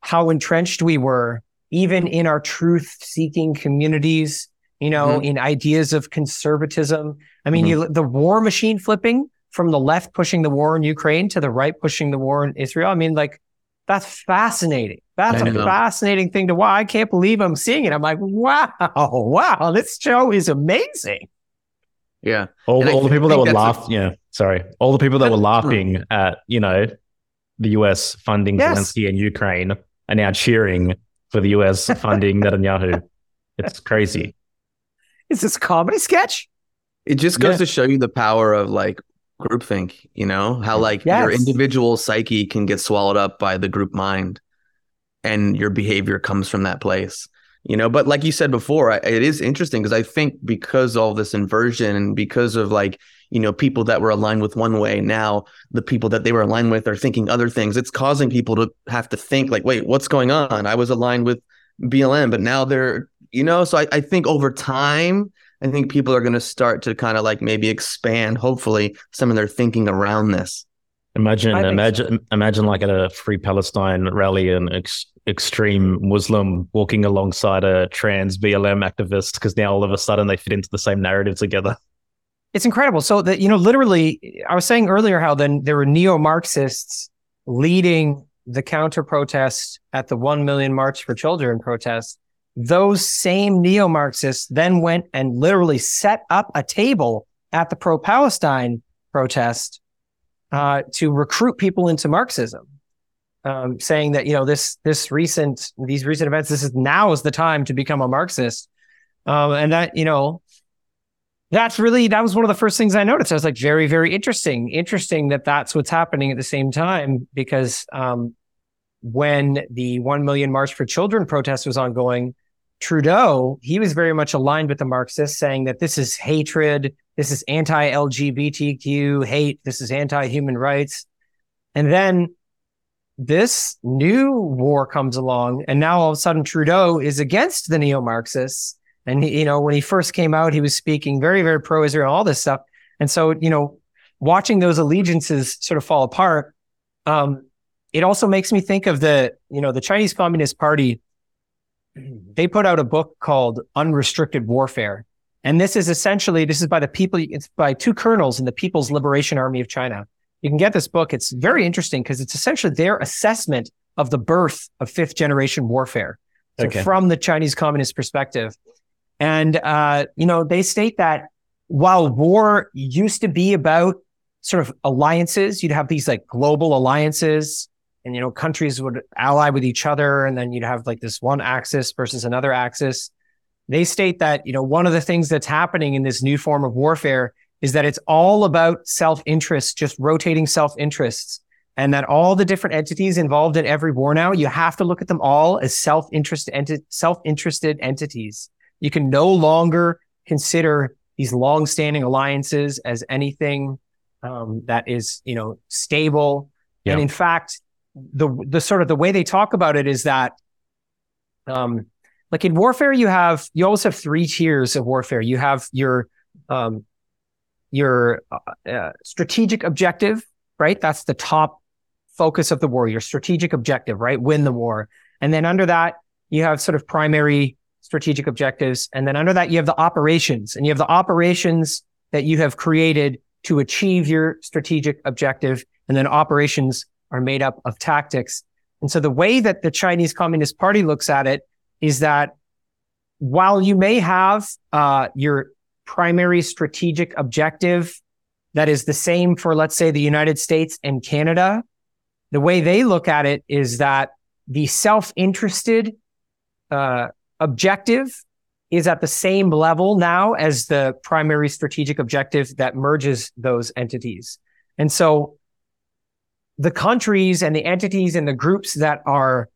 C: how entrenched we were, even in our truth seeking communities, you know, mm-hmm. in ideas of conservatism. I mean, mm-hmm. you, the war machine flipping from the left pushing the war in Ukraine to the right pushing the war in Israel. I mean, like That's fascinating. That's a fascinating thing to watch. I can't believe I'm seeing it. I'm like, wow, wow, this show is amazing.
D: Yeah.
B: All,
D: And I
B: the
D: thi-
B: people that were
D: that's a-
B: laughing, yeah, sorry, all the people that were laughing at you know the US funding
C: Yes.
B: Zelensky and Ukraine are now cheering for the US funding Netanyahu. It's crazy.
C: Is this comedy sketch?
D: It just goes
B: Yeah.
D: to show you the power of like groupthink, you know, how like your individual psyche can get swallowed up by the group mind and your behavior comes from that place. You know, but like you said before, I, it is interesting because I think because all this inversion and because of like, you know, people that were aligned with one way, now the people that they were aligned with are thinking other things. It's causing people to have to think like, wait, what's going on? I was aligned with BLM, but now they're, you know, so I, I think over time, I think people are going to start to kind of like maybe expand, hopefully, some of their thinking around this.
B: Imagine,
C: I think
B: imagine, imagine like at a Free Palestine rally, an ex- extreme Muslim walking alongside a trans BLM activist because now all of a sudden they fit into the same narrative together.
C: It's incredible. So that you know, literally, I was saying earlier how then there were neo-Marxists leading the counter protest at the One Million March for Children protest. Those same neo-Marxists then went and literally set up a table at the pro-Palestine protest uh, to recruit people into Marxism, um, saying that you know this this recent these recent events this is now is the time to become a Marxist, um, and that you know that's really that was one of the first things I noticed. I was like, very, very interesting. Interesting that that's what's happening at the same time because um, when the one million March for Children protest was ongoing, Trudeau he was very much aligned with the Marxists, saying that this is hatred, this is anti-LGBTQ hate, this is anti-human rights, and then this new war comes along, and now all of a sudden Trudeau is against the neo-Marxists. And you know, when he first came out, he was speaking very, very pro-Israel, all this stuff. And so, you know, watching those allegiances sort of fall apart, um, it also makes me think of the, you know, the Chinese Communist Party. They put out a book called Unrestricted Warfare, and this is essentially this is by the people. It's by two colonels in the People's Liberation Army of China. You can get this book. It's very interesting because it's essentially their assessment of the birth of fifth generation warfare. So
B: Okay.
C: from the Chinese Communist perspective. And, uh, you know, they state that while war used to be about sort of alliances, you'd have these like global alliances and, you know, countries would ally with each other. And then you'd have like this one axis versus another axis. They state that, you know, one of the things that's happening in this new form of warfare is that it's all about self interest, just rotating self interests. And that all the different entities involved in every war now, you have to look at them all as self interested enti- self interested entities. You can no longer consider these long-standing alliances as anything um, that is, you know, stable.
B: Yeah.
C: And in fact, the the sort of the way they talk about it is that, um, like in warfare, you have you always have three tiers of warfare. You have your um, your uh, uh, strategic objective, right? That's the top focus of the war. Your strategic objective, right? Win the war. And then under that, you have sort of primary strategic objectives. And then under that, you have the operations and you have the operations that you have created to achieve your strategic objective. And then operations are made up of tactics. And so the way that the Chinese Communist Party looks at it is that while you may have uh, your primary strategic objective that is the same for, let's say, the United States and Canada, the way they look at it is that the self-interested uh, objective is at the same level now as the primary strategic objective that merges those entities. And so the countries and the entities and the groups that are,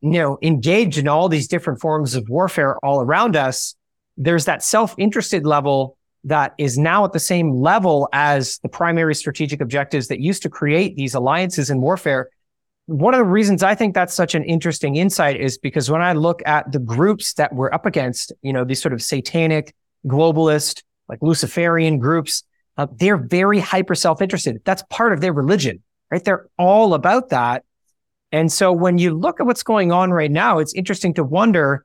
C: you know, engaged in all these different forms of warfare all around us, there's that self-interested level that is now at the same level as the primary strategic objectives that used to create these alliances in warfare one of the reasons I think that's such an interesting insight is because when I look at the groups that we're up against, you know, these sort of satanic, globalist, like Luciferian groups, uh, they're very hyper self-interested. That's part of their religion, right? They're all about that. And so when you look at what's going on right now, it's interesting to wonder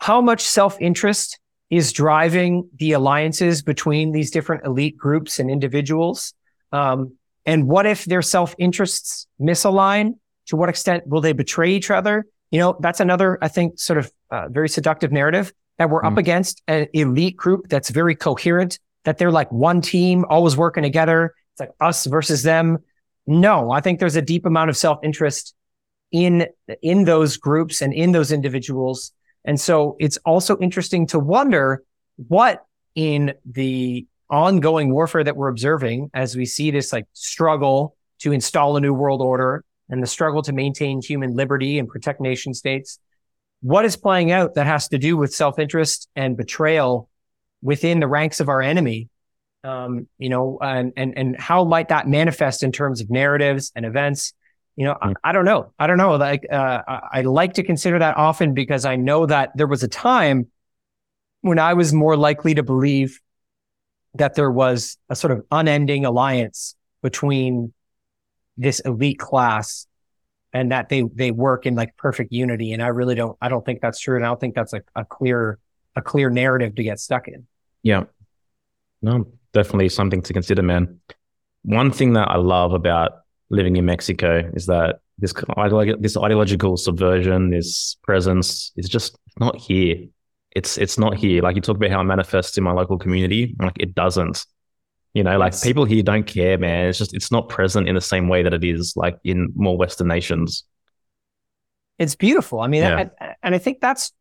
C: how much self-interest is driving the alliances between these different elite groups and individuals. Um, and what if their self-interests misalign? To what extent will they betray each other? You know, that's another, I think, sort of uh, very seductive narrative that we're mm. up against an elite group that's very coherent, that they're like one team, always working together. It's like us versus them. No, I think there's a deep amount of self interest in, in those groups and in those individuals. And so it's also interesting to wonder what in the ongoing warfare that we're observing as we see this like struggle to install a new world order and the struggle to maintain human liberty and protect nation states. What is playing out that has to do with self-interest and betrayal within the ranks of our enemy? Um, you know, and, and, and how might that manifest in terms of narratives and events? You know, I, hmm. I don't know. I don't know. Like, uh, I, I like to consider that often because I know that there was a time when I was more likely to believe that there was a sort of unending alliance between this elite class and that they they work in like perfect unity. And i really don't i don't think that's true. And i don't think that's a, a clear a clear narrative to get stuck in.
B: Yeah. No definitely something to consider man. One thing that i love about living in mexico is that this this ideological subversion this presence is just not here. It's it's not here. Like you talk about how it manifests in my local community, like it doesn't. You know, like yes. people here don't care, man. It's just it's not present in the same way that it is like in more Western nations.
C: It's beautiful. I mean, yeah. I, and I think that's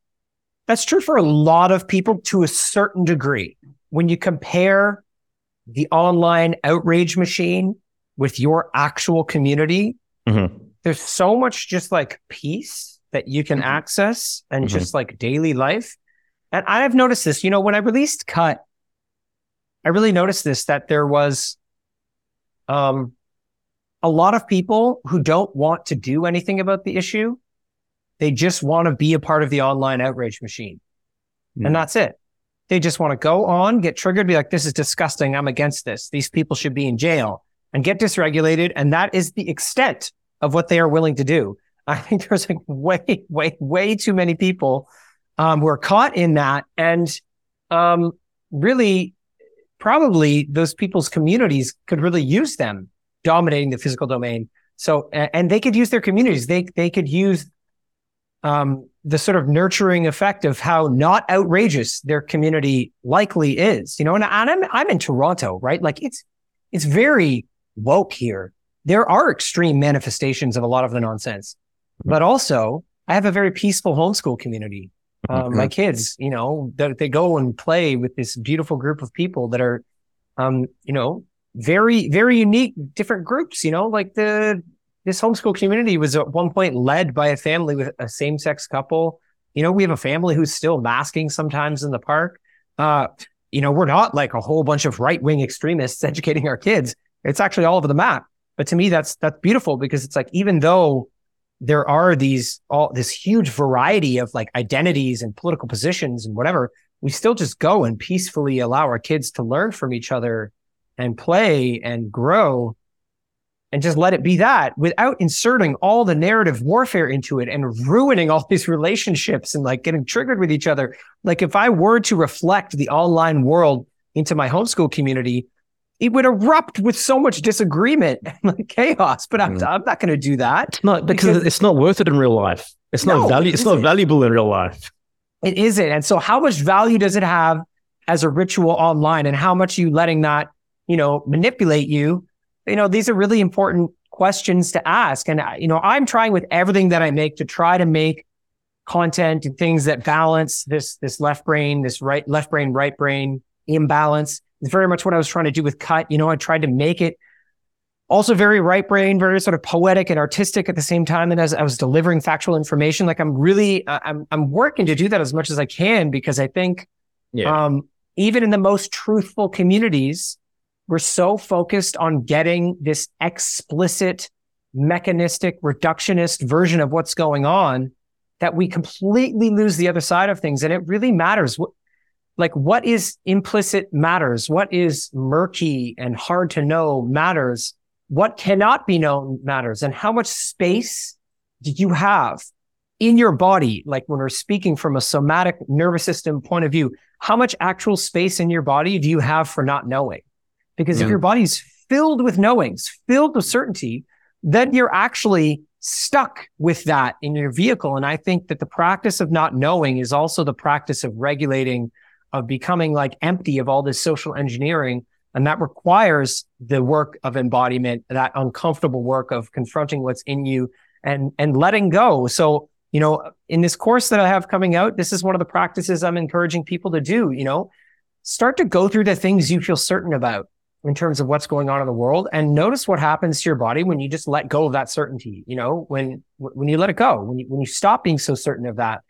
C: that's true for a lot of people to a certain degree. When you compare the online outrage machine with your actual community, mm-hmm. there's so much just like peace that you can mm-hmm. access and mm-hmm. just like daily life and I've noticed this, you know, when I released Cut, I really noticed this that there was um, a lot of people who don't want to do anything about the issue. They just want to be a part of the online outrage machine. Mm. And that's it. They just want to go on, get triggered, be like, this is disgusting. I'm against this. These people should be in jail and get dysregulated. And that is the extent of what they are willing to do. I think there's like way, way, way too many people um, were caught in that and um, really probably those people's communities could really use them dominating the physical domain. So, and they could use their communities. They, they could use um, the sort of nurturing effect of how not outrageous their community likely is, you know, and, and I'm, I'm in Toronto, right? Like it's, it's very woke here. There are extreme manifestations of a lot of the nonsense, but also I have a very peaceful homeschool community. Uh, my kids, you know, that they go and play with this beautiful group of people that are, um, you know, very, very unique, different groups, you know, like the, this homeschool community was at one point led by a family with a same sex couple. You know, we have a family who's still masking sometimes in the park. Uh, you know, we're not like a whole bunch of right wing extremists educating our kids. It's actually all over the map. But to me, that's, that's beautiful because it's like, even though there are these all this huge variety of like identities and political positions and whatever we still just go and peacefully allow our kids to learn from each other and play and grow and just let it be that without inserting all the narrative warfare into it and ruining all these relationships and like getting triggered with each other. Like if I were to reflect the online world into my homeschool community, it would erupt with so much disagreement and like chaos. But I'm, mm. I'm not going to do that.
B: It's not because, because, it's not worth it in real life. It's no, not value. It's not it? valuable in real life.
C: It isn't. And so, how much value does it have as a ritual online, and how much are you letting that, you know, manipulate you? You know, these are really important questions to ask. And you know, I'm trying with everything that I make to try to make content and things that balance this this left brain, this right left brain, right brain imbalance it's very much what I was trying to do with Cut. You know, I tried to make it also very right brain, very sort of poetic and artistic at the same time. And as I was delivering factual information, like I'm really, I'm, I'm working to do that as much as I can because I think, yeah. um, even in the most truthful communities, we're so focused on getting this explicit, mechanistic, reductionist version of what's going on that we completely lose the other side of things. And it really matters. Like what is implicit matters? What is murky and hard to know matters? What cannot be known matters? And how much space do you have in your body? Like when we're speaking from a somatic nervous system point of view how much actual space in your body do you have for not knowing? Because yeah. if your body's filled with knowings filled with certainty then you're actually stuck with that in your vehicle. And I think that the practice of not knowing is also the practice of regulating, of becoming like empty of all this social engineering. And that requires the work of embodiment, that uncomfortable work of confronting what's in you and, and letting go. So, you know, in this course that I have coming out, this is one of the practices I'm encouraging people to do, you know, start to go through the things you feel certain about in terms of what's going on in the world and notice what happens to your body when you just let go of that certainty you know when when you let it go when you when you stop being so certain of that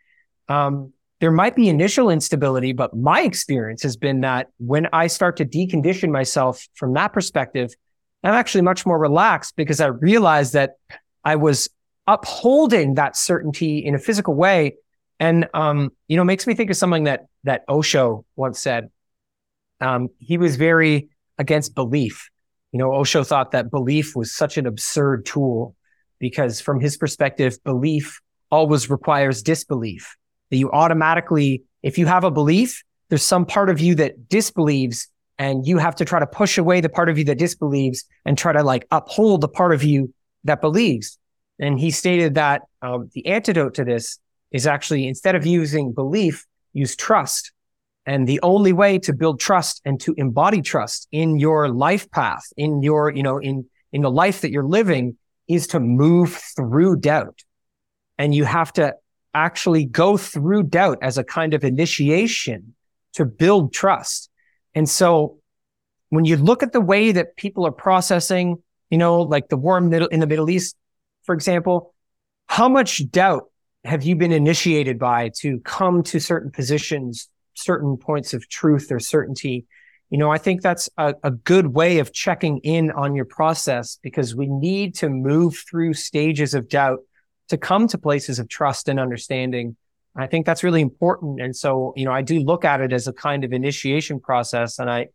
C: um, there might be initial instability but my experience has been that when i start to decondition myself from that perspective i'm actually much more relaxed because i realized that i was upholding that certainty in a physical way and um, you know makes me think of something that that osho once said um, he was very against belief. You know, Osho thought that belief was such an absurd tool because from his perspective, belief always requires disbelief. That you automatically, if you have a belief, there's some part of you that disbelieves and you have to try to push away the part of you that disbelieves and try to like uphold the part of you that believes. And he stated that um, the antidote to this is actually instead of using belief, use trust. And the only way to build trust and to embody trust in your life path, in your, you know, in, in the life that you're living is to move through doubt. And you have to actually go through doubt as a kind of initiation to build trust. And so when you look at the way that people are processing, you know, like the war in the Middle East, for example, how much doubt have you been initiated by to come to certain positions certain points of truth or certainty. You know, I think that's a, a good way of checking in on your process because we need to move through stages of doubt to come to places of trust and understanding. I think that's really important. And so, you know, I do look at it as a kind of initiation process. And I,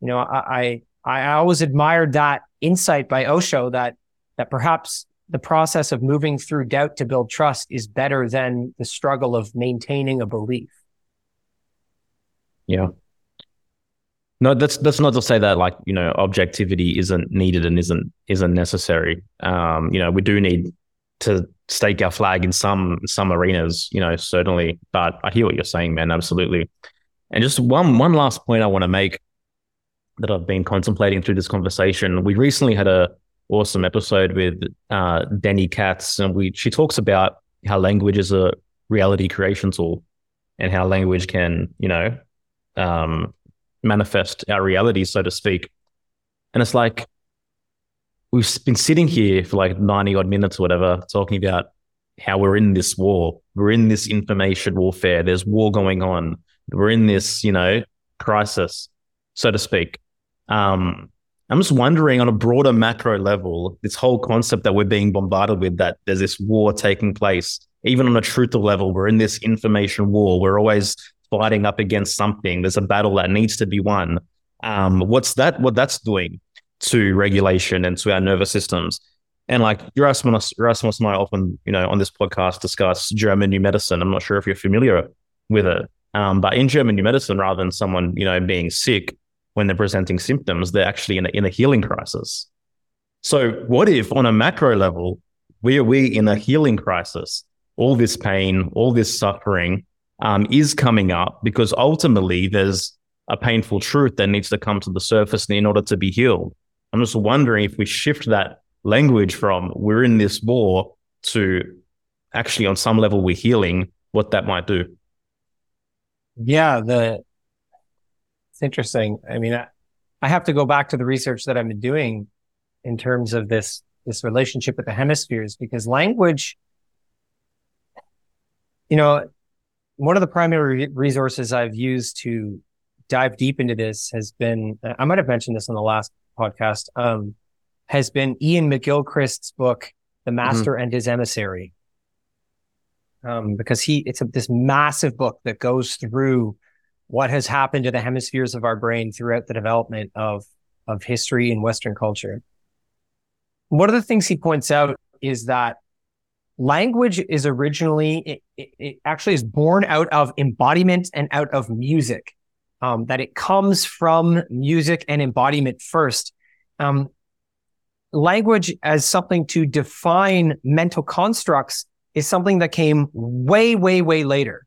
C: you know, I, I, I always admired that insight by Osho that, that perhaps the process of moving through doubt to build trust is better than the struggle of maintaining a belief.
B: Yeah. No, that's that's not to say that like you know objectivity isn't needed and isn't isn't necessary. Um, you know, we do need to stake our flag in some some arenas. You know, certainly. But I hear what you're saying, man. Absolutely. And just one one last point I want to make that I've been contemplating through this conversation. We recently had a awesome episode with uh, Denny Katz, and we she talks about how language is a reality creation tool, and how language can you know um, manifest our reality, so to speak. And it's like we've been sitting here for like 90 odd minutes or whatever, talking about how we're in this war. We're in this information warfare. There's war going on. We're in this, you know, crisis, so to speak. Um, I'm just wondering on a broader macro level, this whole concept that we're being bombarded with that there's this war taking place, even on a truthful level, we're in this information war. We're always fighting up against something. There's a battle that needs to be won. Um, what's that? What that's doing to regulation and to our nervous systems. And like Yerasimos, Yerasimos and I often, you know, on this podcast discuss German new medicine. I'm not sure if you're familiar with it, um, but in German new medicine, rather than someone, you know, being sick when they're presenting symptoms, they're actually in a, in a healing crisis. So what if on a macro level, we are we in a healing crisis? All this pain, all this suffering, um, is coming up because ultimately there's a painful truth that needs to come to the surface in order to be healed. I'm just wondering if we shift that language from we're in this war to actually on some level we're healing, what that might do.
C: Yeah, the it's interesting. I mean, I, I have to go back to the research that I've been doing in terms of this this relationship with the hemispheres because language you know one of the primary resources I've used to dive deep into this has been, I might have mentioned this on the last podcast, um, has been Iain McGilchrist's book, The mm-hmm. Master mm-hmm. and His Emissary. Um, because he, it's a, this massive book that goes through what has happened to the hemispheres of our brain throughout the development of, of history and Western culture. One of the things he points out is that language is originally it, it, it, actually is born out of embodiment and out of music um, that it comes from music and embodiment first um, language as something to define mental constructs is something that came way, way, way later.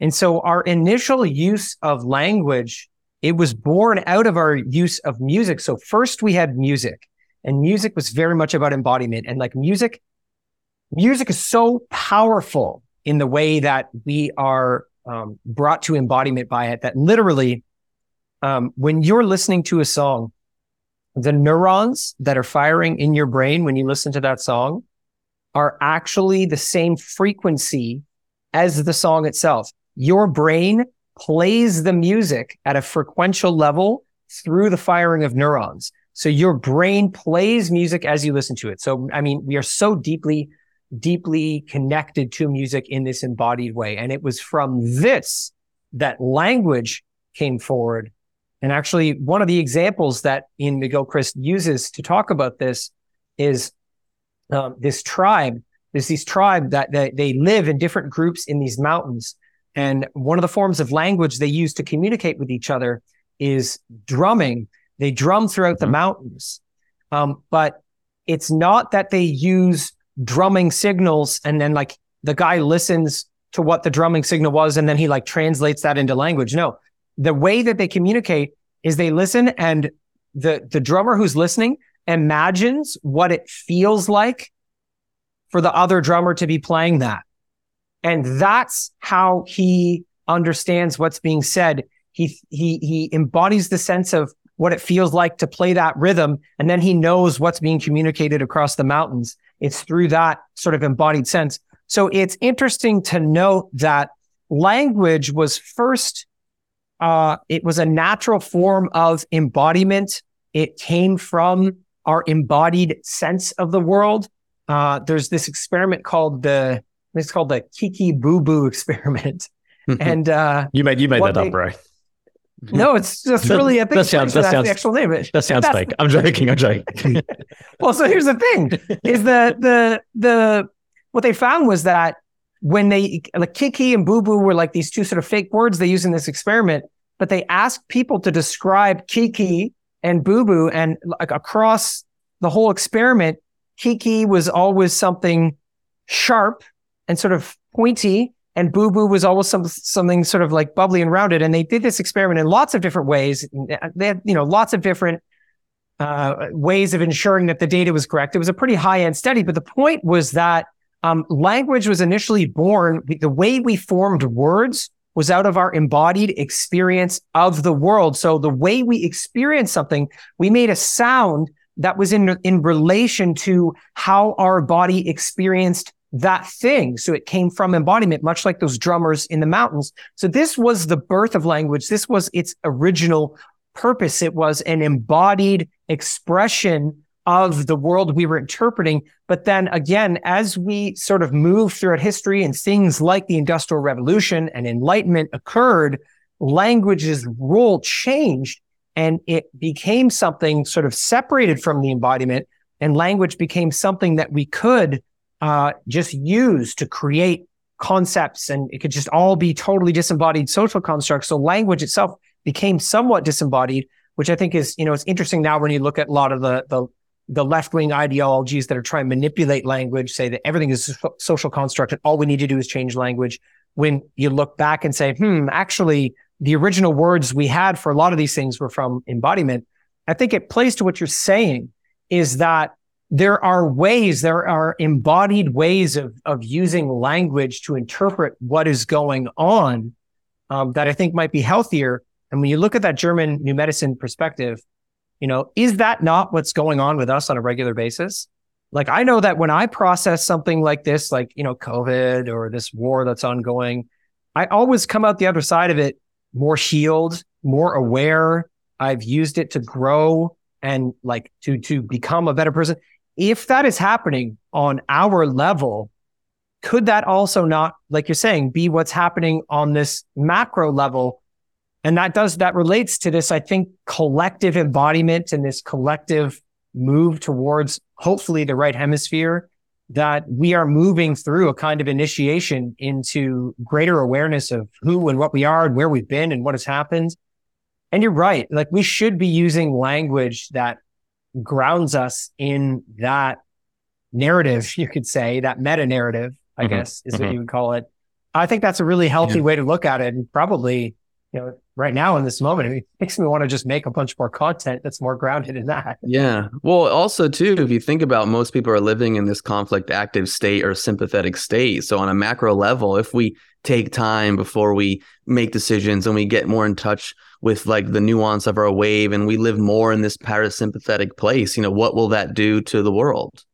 C: And so our initial use of language, it was born out of our use of music. So first we had music and music was very much about embodiment and like music, music is so powerful in the way that we are um, brought to embodiment by it that literally, um, when you're listening to a song, the neurons that are firing in your brain when you listen to that song are actually the same frequency as the song itself. Your brain plays the music at a frequential level through the firing of neurons. So your brain plays music as you listen to it. So, I mean, we are so deeply, deeply connected to music in this embodied way. And it was from this that language came forward and actually, one of the examples that Iain McGilchrist uses to talk about this is um, this tribe. There's these tribe that, that they live in different groups in these mountains. And one of the forms of language they use to communicate with each other is drumming. They drum throughout the mm-hmm. mountains. Um, but it's not that they use drumming signals and then like the guy listens to what the drumming signal was and then he like translates that into language. No, the way that they communicate is they listen and the, the drummer who's listening imagines what it feels like for the other drummer to be playing that. And that's how he understands what's being said. He, he, he embodies the sense of what it feels like to play that rhythm. And then he knows what's being communicated across the mountains. It's through that sort of embodied sense. So it's interesting to note that language was first uh, it was a natural form of embodiment. It came from our embodied sense of the world. Uh, there's this experiment called the it's called the Kiki Boo Boo experiment, and uh,
B: you made you made that they, up, right? Mm-hmm.
C: No, it's just really a thing.
B: That sounds that sounds
C: the actual name. It.
B: That sounds fake. I'm joking. I'm joking.
C: well, so here's the thing: is that the the what they found was that when they like Kiki and Boo Boo were like these two sort of fake words they use in this experiment, but they asked people to describe Kiki and Boo Boo, and like across the whole experiment, Kiki was always something sharp and sort of pointy, and Boo Boo was always some, something sort of like bubbly and rounded. And they did this experiment in lots of different ways. They had, you know, lots of different uh, ways of ensuring that the data was correct. It was a pretty high end study, but the point was that um, language was initially born, the way we formed words was out of our embodied experience of the world. So the way we experience something, we made a sound that was in, in relation to how our body experienced that thing. So it came from embodiment, much like those drummers in the mountains. So this was the birth of language. This was its original purpose. It was an embodied expression of the world we were interpreting. But then again, as we sort of move throughout history and things like the Industrial Revolution and Enlightenment occurred, language's role changed and it became something sort of separated from the embodiment. And language became something that we could uh, just use to create concepts and it could just all be totally disembodied social constructs. So language itself became somewhat disembodied, which I think is, you know, it's interesting now when you look at a lot of the, the the left wing ideologies that are trying to manipulate language say that everything is a social construct and all we need to do is change language. When you look back and say, hmm, actually, the original words we had for a lot of these things were from embodiment. I think it plays to what you're saying is that there are ways, there are embodied ways of, of using language to interpret what is going on um, that I think might be healthier. And when you look at that German new medicine perspective, you know, is that not what's going on with us on a regular basis? Like, I know that when I process something like this, like, you know, COVID or this war that's ongoing, I always come out the other side of it more healed, more aware. I've used it to grow and like to, to become a better person. If that is happening on our level, could that also not, like you're saying, be what's happening on this macro level and that does, that relates to this, I think, collective embodiment and this collective move towards hopefully the right hemisphere that we are moving through a kind of initiation into greater awareness of who and what we are and where we've been and what has happened. And you're right. Like we should be using language that grounds us in that narrative, you could say, that meta narrative, I
B: Mhm.
C: guess is what
B: Mhm.
C: you would call it. I think that's a really healthy
D: Yeah.
C: way to look at it. And probably, you know, right now in this moment, it makes me want to just make a bunch more content that's more grounded in that.
D: Yeah. Well, also too, if you think about most people are living in this conflict active state or sympathetic state. So on a macro level, if we take time before we make decisions and we get more in touch with like the nuance of our wave and we live more in this parasympathetic place, you know, what will that do to the world?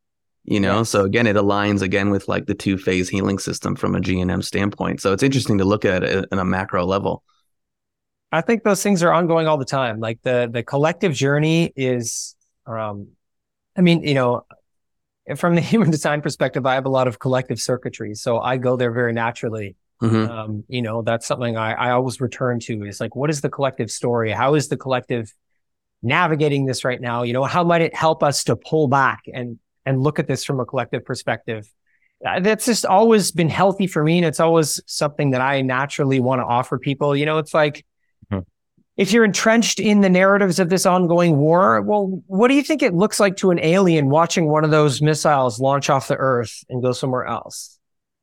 D: You know, so again, it aligns again with like the two phase healing system from a GNM standpoint. So it's interesting to look at it in a macro level.
C: I think those things are ongoing all the time. Like the the collective journey is, um, I mean, you know, from the human design perspective, I have a lot of collective circuitry, so I go there very naturally.
D: Mhm.
C: Um, you know, that's something I, I always return to is like, what is the collective story? How is the collective navigating this right now? You know, how might it help us to pull back and and look at this from a collective perspective? Uh, That's just always been healthy for me, and it's always something that I naturally want to offer people. You know, it's like
B: Mhm.
C: if you're entrenched in the narratives of this ongoing war, well, what do you think it looks like to an alien watching one of those missiles launch off the Earth and go somewhere else?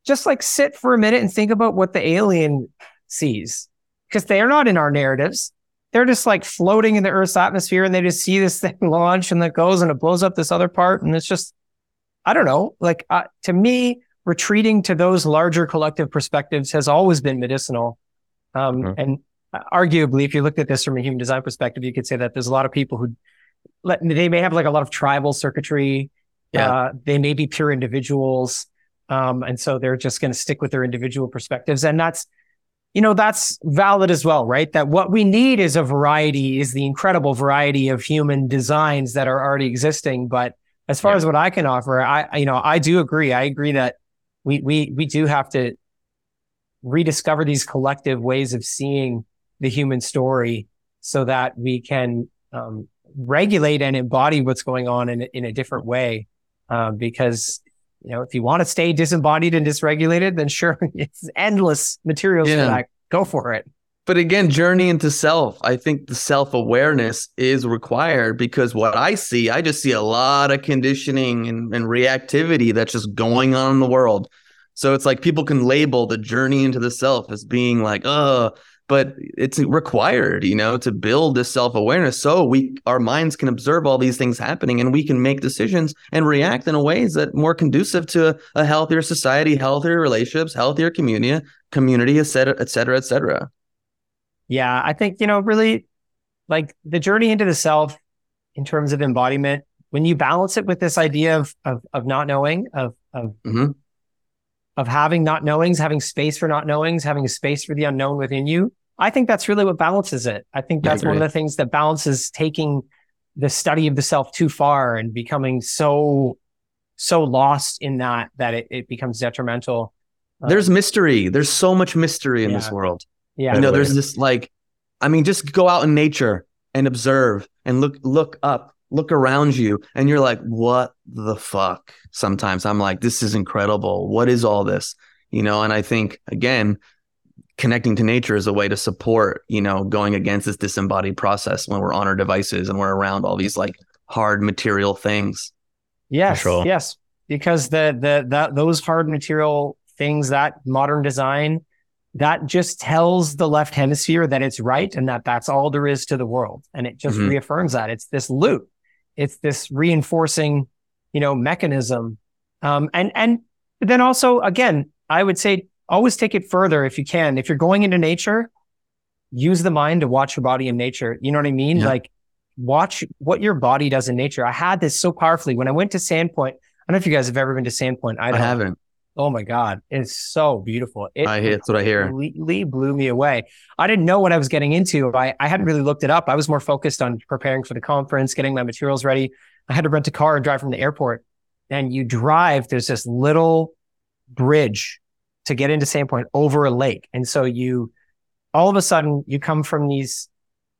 C: Just like sit for a minute and think about what the alien sees, because they are not in our narratives. They're just like floating in the Earth's atmosphere, and they just see this thing launch and that goes and it blows up this other part, and it's just, I don't know. Like uh, to me, retreating to those larger collective perspectives has always been medicinal. Um,
B: Mhm.
C: And uh, arguably, if you looked at this from a human design perspective, you could say that there's a lot of people who let, they may have like a lot of tribal circuitry.
D: Yeah.
C: Uh, they may be pure individuals. Um, and so they're just going to stick with their individual perspectives. And that's, you know, that's valid as well, right? That what we need is a variety, is the incredible variety of human designs that are already existing. But as far
B: Yeah.
C: as what I can offer, I, you know, I do agree. I agree that we, we, we do have to rediscover these collective ways of seeing the human story so that we can um, regulate and embody what's going on in, in a different way. Um, because, you know, if you want to stay disembodied and dysregulated, then sure, it's endless materials
D: Yeah.
C: for that. Go for it.
D: But again, journey into self. I think the self awareness is required because what I see, I just see a lot of conditioning and, and reactivity that's just going on in the world. So it's like people can label the journey into the self as being like, oh, but it's required, you know, to build this self awareness so we our minds can observe all these things happening and we can make decisions and react in a ways that more conducive to a healthier society, healthier relationships, healthier community, community, et cetera, et cetera, et cetera.
C: Yeah, I think, you know, really like the journey into the self in terms of embodiment, when you balance it with this idea of of, of not knowing, of of
D: Mhm.
C: Of having not knowings, having space for not knowings, having a space for the unknown within you, I think that's really what balances it. I think
D: I
C: that's one of the things that balances taking the study of the self too far and becoming so so lost in that that it, it becomes detrimental. Um,
D: There's mystery. There's so much mystery in this world.
C: yeah,
D: you know, there's this like, I mean, just go out in nature and observe and look, look up, look around you, and you're like, what the fuck? Sometimes I'm like, this is incredible. What is all this? You know, and I think again, connecting to nature is a way to support, you know, going against this disembodied process when we're on our devices and we're around all these like hard material things.
C: Yes,
B: sure.
C: yes, because the the that those hard material things, that modern design, that just tells the left hemisphere that it's right and that that's all there is to the world, and it just
D: Mhm.
C: reaffirms that it's this loop, it's this reinforcing, you know, mechanism, um, and and then also again, I would say always take it further if you can. If you're going into nature, use the mind to watch your body in nature. You know what I mean?
D: Yeah.
C: Like watch what your body does in nature. I had this so powerfully when I went to Sandpoint. I don't know if you guys have ever been to Sandpoint.
D: I, haven't.
C: Oh my God. It's so beautiful. It
D: I hear, that's what I hear.
C: completely blew me away. I didn't know what I was getting into. I, I hadn't really looked it up. I was more focused on preparing for the conference, getting my materials ready. I had to rent a car and drive from the airport. And you drive, there's this little bridge to get into Sandpoint over a lake. And so you, all of a sudden, you come from these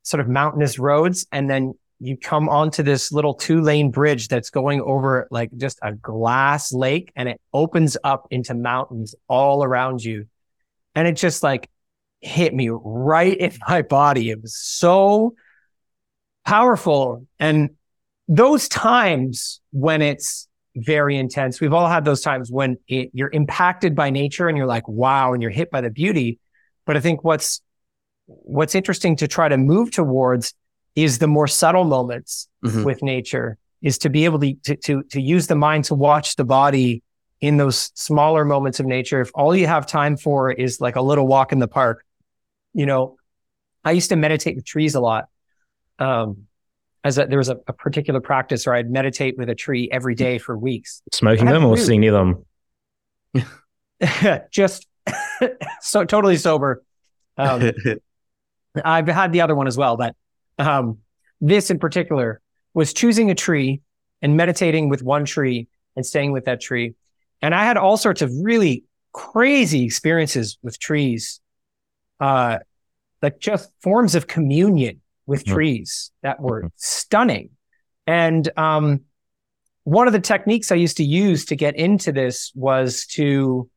C: sort of mountainous roads and then you come onto this little two lane bridge that's going over like just a glass lake and it opens up into mountains all around you. And it just like hit me right in my body. It was so powerful. And those times when it's very intense, we've all had those times when it, you're impacted by nature and you're like, wow, and you're hit by the beauty. But I think what's, what's interesting to try to move towards is the more subtle moments
D: Mhm.
C: with nature is to be able to, to, to, to use the mind to watch the body in those smaller moments of nature. If all you have time for is like a little walk in the park, you know, I used to meditate with trees a lot. Um, as a, there was a, a particular practice where I'd meditate with a tree every day for weeks.
B: Smoking them or sitting near them?
C: Just so totally sober. Um, I've had the other one as well, but um, this in particular was choosing a tree and meditating with one tree and staying with that tree. And I had all sorts of really crazy experiences with trees, uh, like just forms of communion with
B: Hmm.
C: trees that were stunning. And um, one of the techniques I used to use to get into this was to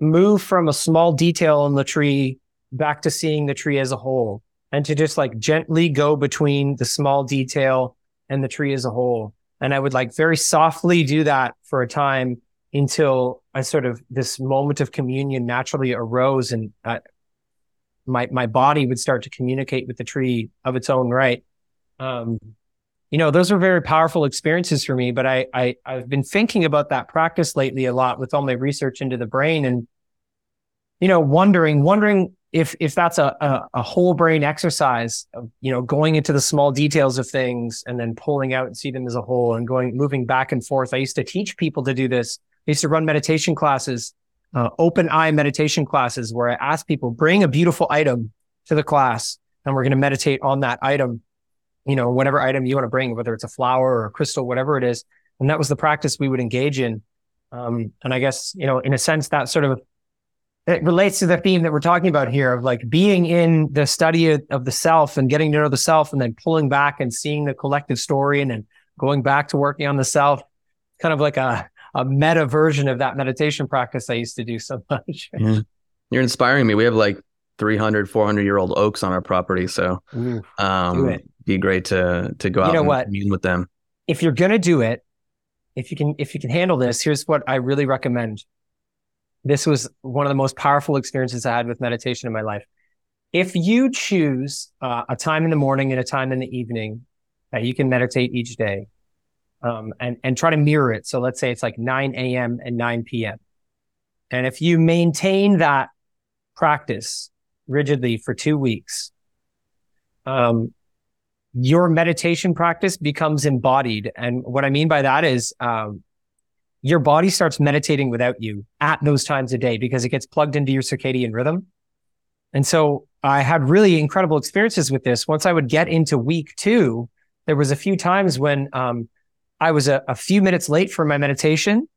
C: move from a small detail in the tree back to seeing the tree as a whole and to just like gently go between the small detail and the tree as a whole. And I would like very softly do that for a time until I sort of this moment of communion naturally arose and uh, my, my body would start to communicate with the tree of its own right. Um, you know, those were very powerful experiences for me, but I, I, I've been thinking about that practice lately a lot with all my research into the brain and, you know, wondering, wondering if, if that's a, a, a whole brain exercise of, you know, going into the small details of things and then pulling out and see them as a whole and going, moving back and forth. I used to teach people to do this. I used to run meditation classes, uh, open eye meditation classes where I ask people, bring a beautiful item to the class and we're going to meditate on that item you know, whatever item you want to bring, whether it's a flower or a crystal, whatever it is. And that was the practice we would engage in. Um, and I guess, you know, in a sense, that sort of it relates to the theme that we're talking about here of like being in the study of, the self and getting to know the self and then pulling back and seeing the collective story and then going back to working on the self, kind of like a, a meta version of that meditation practice I used to do so much.
D: Yeah. You're inspiring me. We have like 300, 400 year old oaks on our property. So
C: Ooh.
D: um, be great to to go
C: You
D: out
C: know
D: and
C: what?
D: commune with them.
C: if you're going to do it, if you can, if you can handle this, here's what I really recommend. This was one of the most powerful experiences I had with meditation in my life. If you choose uh, a time in the morning and a time in the evening that you can meditate each day, um, and and try to mirror it. So let's say it's like 9 a.m. and 9 p.m. And if you maintain that practice rigidly for two weeks, um, your meditation practice becomes embodied. And what I mean by that is, um, your body starts meditating without you at those times of day because it gets plugged into your circadian rhythm. And so I had really incredible experiences with this. Once I would get into week two, there was a few times when, um, I was a, a few minutes late for my meditation,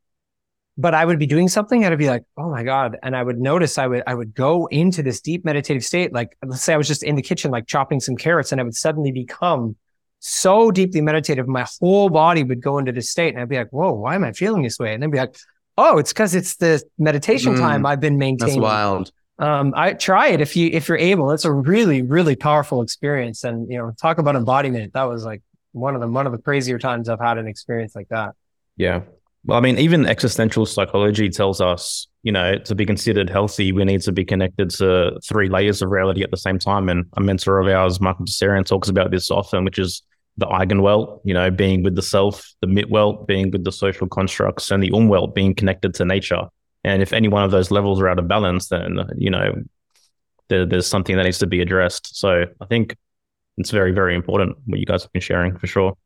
C: but I would be doing something and I'd be like, oh my God. And I would notice I would, I would go into this deep meditative state. Like, let's say I was just in the kitchen, like chopping some carrots and I would suddenly become so deeply meditative. My whole body would go into this state and I'd be like, whoa, why am I feeling this way? And then be like, oh, it's because it's the meditation
D: Mm,
C: time I've been
D: That's
C: maintaining.
D: wild.
C: Um, I try it if you, if you're able, it's a really, really powerful experience. And, you know, talk about embodiment. That was like one of the, one of the crazier times I've had an experience like that.
B: Yeah. Well, I mean, even existential psychology tells us, you know, to be considered healthy, we need to be connected to three layers of reality at the same time. And a mentor of ours, Michael Tsarion, talks about this often, which is the Eigenwelt, you know, being with the self, the Mitwelt, being with the social constructs, and the Umwelt, being connected to nature. And if any one of those levels are out of balance, then, you know, there, there's something that needs to be addressed. So I think it's very, very important what you guys have been sharing for sure.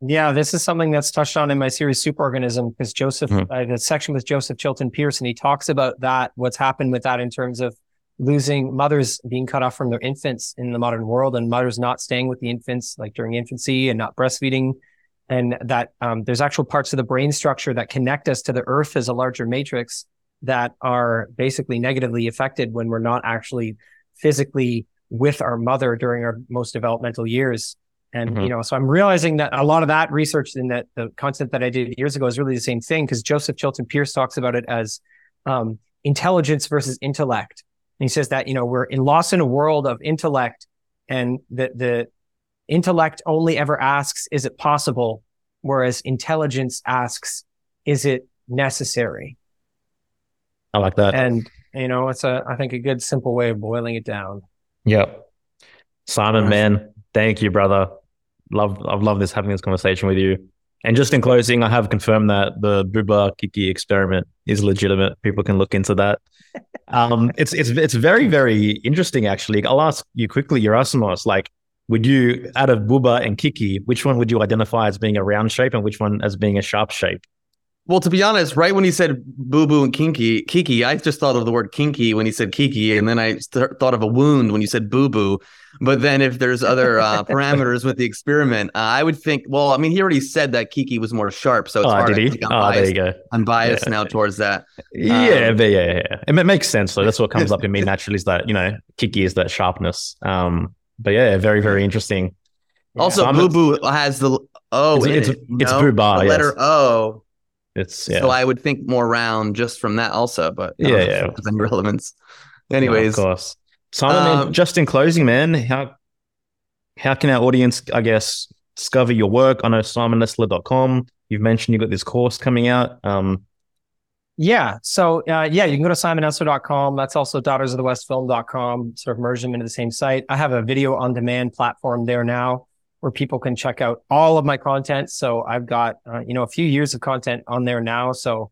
C: Yeah, this is something that's touched on in my series Superorganism because Joseph,
B: Mhm.
C: I have a section with Joseph Chilton Pearce, and he talks about that, what's happened with that in terms of losing mothers being cut off from their infants in the modern world and mothers not staying with the infants like during infancy and not breastfeeding. And that um, there's actual parts of the brain structure that connect us to the earth as a larger matrix that are basically negatively affected when we're not actually physically with our mother during our most developmental years. And,
B: Mhm.
C: you know, so I'm realizing that a lot of that research in that the content that I did years ago is really the same thing because Joseph Chilton Pearce talks about it as um, intelligence versus intellect. And he says that, you know, we're in lost in a world of intellect and the, the intellect only ever asks, is it possible? Whereas intelligence asks, is it necessary?
B: I like that.
C: And, you know, it's a, I think, a good, simple way of boiling it down.
B: Yep. Simon, man, thank you, brother. Love, I've loved this having this conversation with you. And just in closing, I have confirmed that the Buba Kiki experiment is legitimate. People can look into that. Um, it's it's it's very very interesting actually. I'll ask you quickly, Yerasimos. Like, would you out of Buba and Kiki, which one would you identify as being a round shape and which one as being a sharp shape?
D: Well, to be honest, right when he said boo boo and kinky, kiki, I just thought of the word kinky when he said kiki, and then I thought of a wound when you said boo boo. But then if there's other uh, parameters with the experiment, uh, I would think, well, I mean, he already said that kiki was more sharp, so it's
B: oh,
D: hard.
B: Did he?
D: I'm
B: oh,
D: biased,
B: there you go.
D: I'm biased
B: Yeah.
D: now towards that.
B: Yeah,
D: Um,
B: but yeah, yeah, yeah. It makes sense though. That's what comes up in me naturally is that, you know, Kiki is that sharpness. Um, but yeah, very, very interesting.
D: Also, boo boo has the O.
B: It's-
D: it,
B: it's
D: know?
B: boo-ba,
D: The letter
B: yes.
D: O.
B: It's yeah.
D: So I would think more round just from that also, but
B: Yeah,
D: know if
B: yeah.
D: it has any relevance.
B: No,
D: Anyways,
B: of course. Simon,
D: Um,
B: just in closing, man, how how can our audience, I guess, discover your work? I know simonesler.com. You've mentioned you've got this course coming out. Um,
C: Yeah. So, uh, yeah, you can go to simonesler.com. That's also daughtersofthewestfilm.com, sort of merge them into the same site. I have a video on demand platform there now where people can check out all of my content. So I've got, uh, you know, a few years of content on there now. So,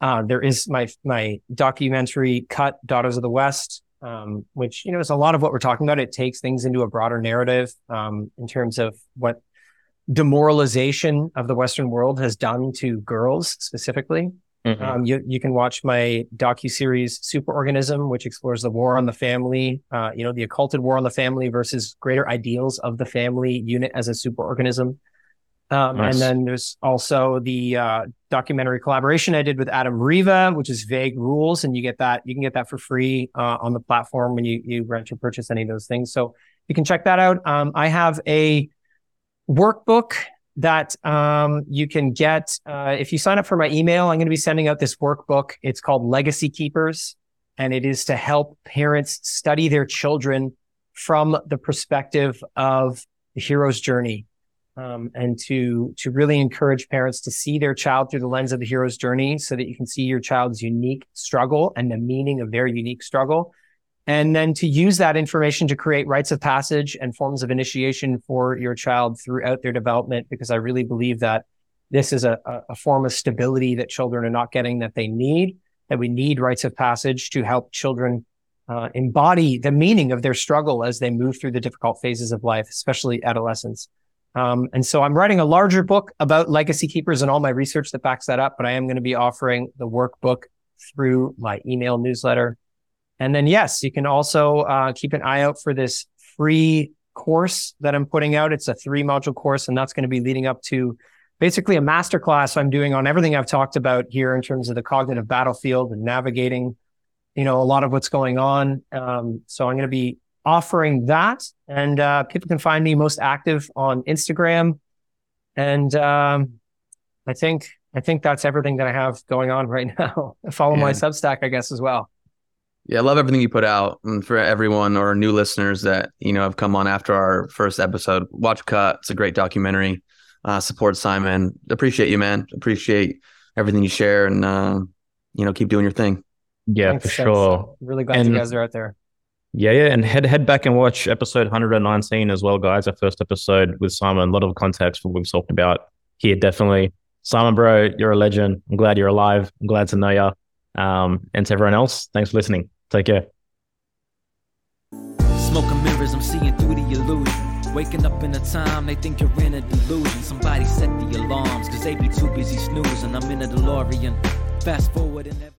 C: uh, there is my, my documentary cut Daughters of the West, um, which, you know, is a lot of what we're talking about. It takes things into a broader narrative, um, in terms of what demoralization of the Western world has done to girls specifically.
B: Mhm.
C: Um, you you can watch my docu series Superorganism, which explores the war on the family. Uh, you know, the occulted war on the family versus greater ideals of the family unit as a superorganism. Um,
B: Nice.
C: And then there's also the uh, documentary collaboration I did with Adam Riva, which is Vague Rules, and you get that you can get that for free uh, on the platform when you you rent or purchase any of those things. So you can check that out. Um, I have a workbook that um, you can get uh, if you sign up for my email. I'm going to be sending out this workbook. It's called Legacy Keepers, and it is to help parents study their children from the perspective of the hero's journey, um, and to to really encourage parents to see their child through the lens of the hero's journey, so that you can see your child's unique struggle and the meaning of their unique struggle. And then to use that information to create rites of passage and forms of initiation for your child throughout their development, because I really believe that this is a, a form of stability that children are not getting that they need, that we need rites of passage to help children uh, embody the meaning of their struggle as they move through the difficult phases of life, especially adolescence. Um, and so I'm writing a larger book about legacy keepers and all my research that backs that up, but I am going to be offering the workbook through my email newsletter. And then, yes, you can also uh, keep an eye out for this free course that I'm putting out. It's a three module course, and that's going to be leading up to basically a masterclass I'm doing on everything I've talked about here in terms of the cognitive battlefield and navigating, you know, a lot of what's going on. Um, so I'm going to be offering that, and uh, people can find me most active on Instagram. And um, I think I think that's everything that I have going on right now. Follow my Substack, I guess, as well.
D: Yeah, I love everything you put out. And for everyone or new listeners that, you know, have come on after our first episode, watch Cut. It's a great documentary. Uh, support Simon. Appreciate you, man. Appreciate everything you share and, uh, you know, keep doing your thing.
B: yeah,
C: Thanks,
B: for
C: thanks.
B: sure.
C: Really glad
B: And-
C: you guys are out there.
B: Yeah, yeah, and head head back and watch episode 119 as well, guys. Our first episode with Simon. A lot of context for what we've talked about here, definitely. Simon, bro, you're a legend. I'm glad you're alive. I'm glad to know you. Um, and to everyone else, thanks for listening. Take care.
E: Mirrors, I'm seeing through the illusion. Waking up in a time they think you're in a delusion. Somebody set the alarms, cause they be too busy snoozing. I'm in a DeLorean. Fast forward and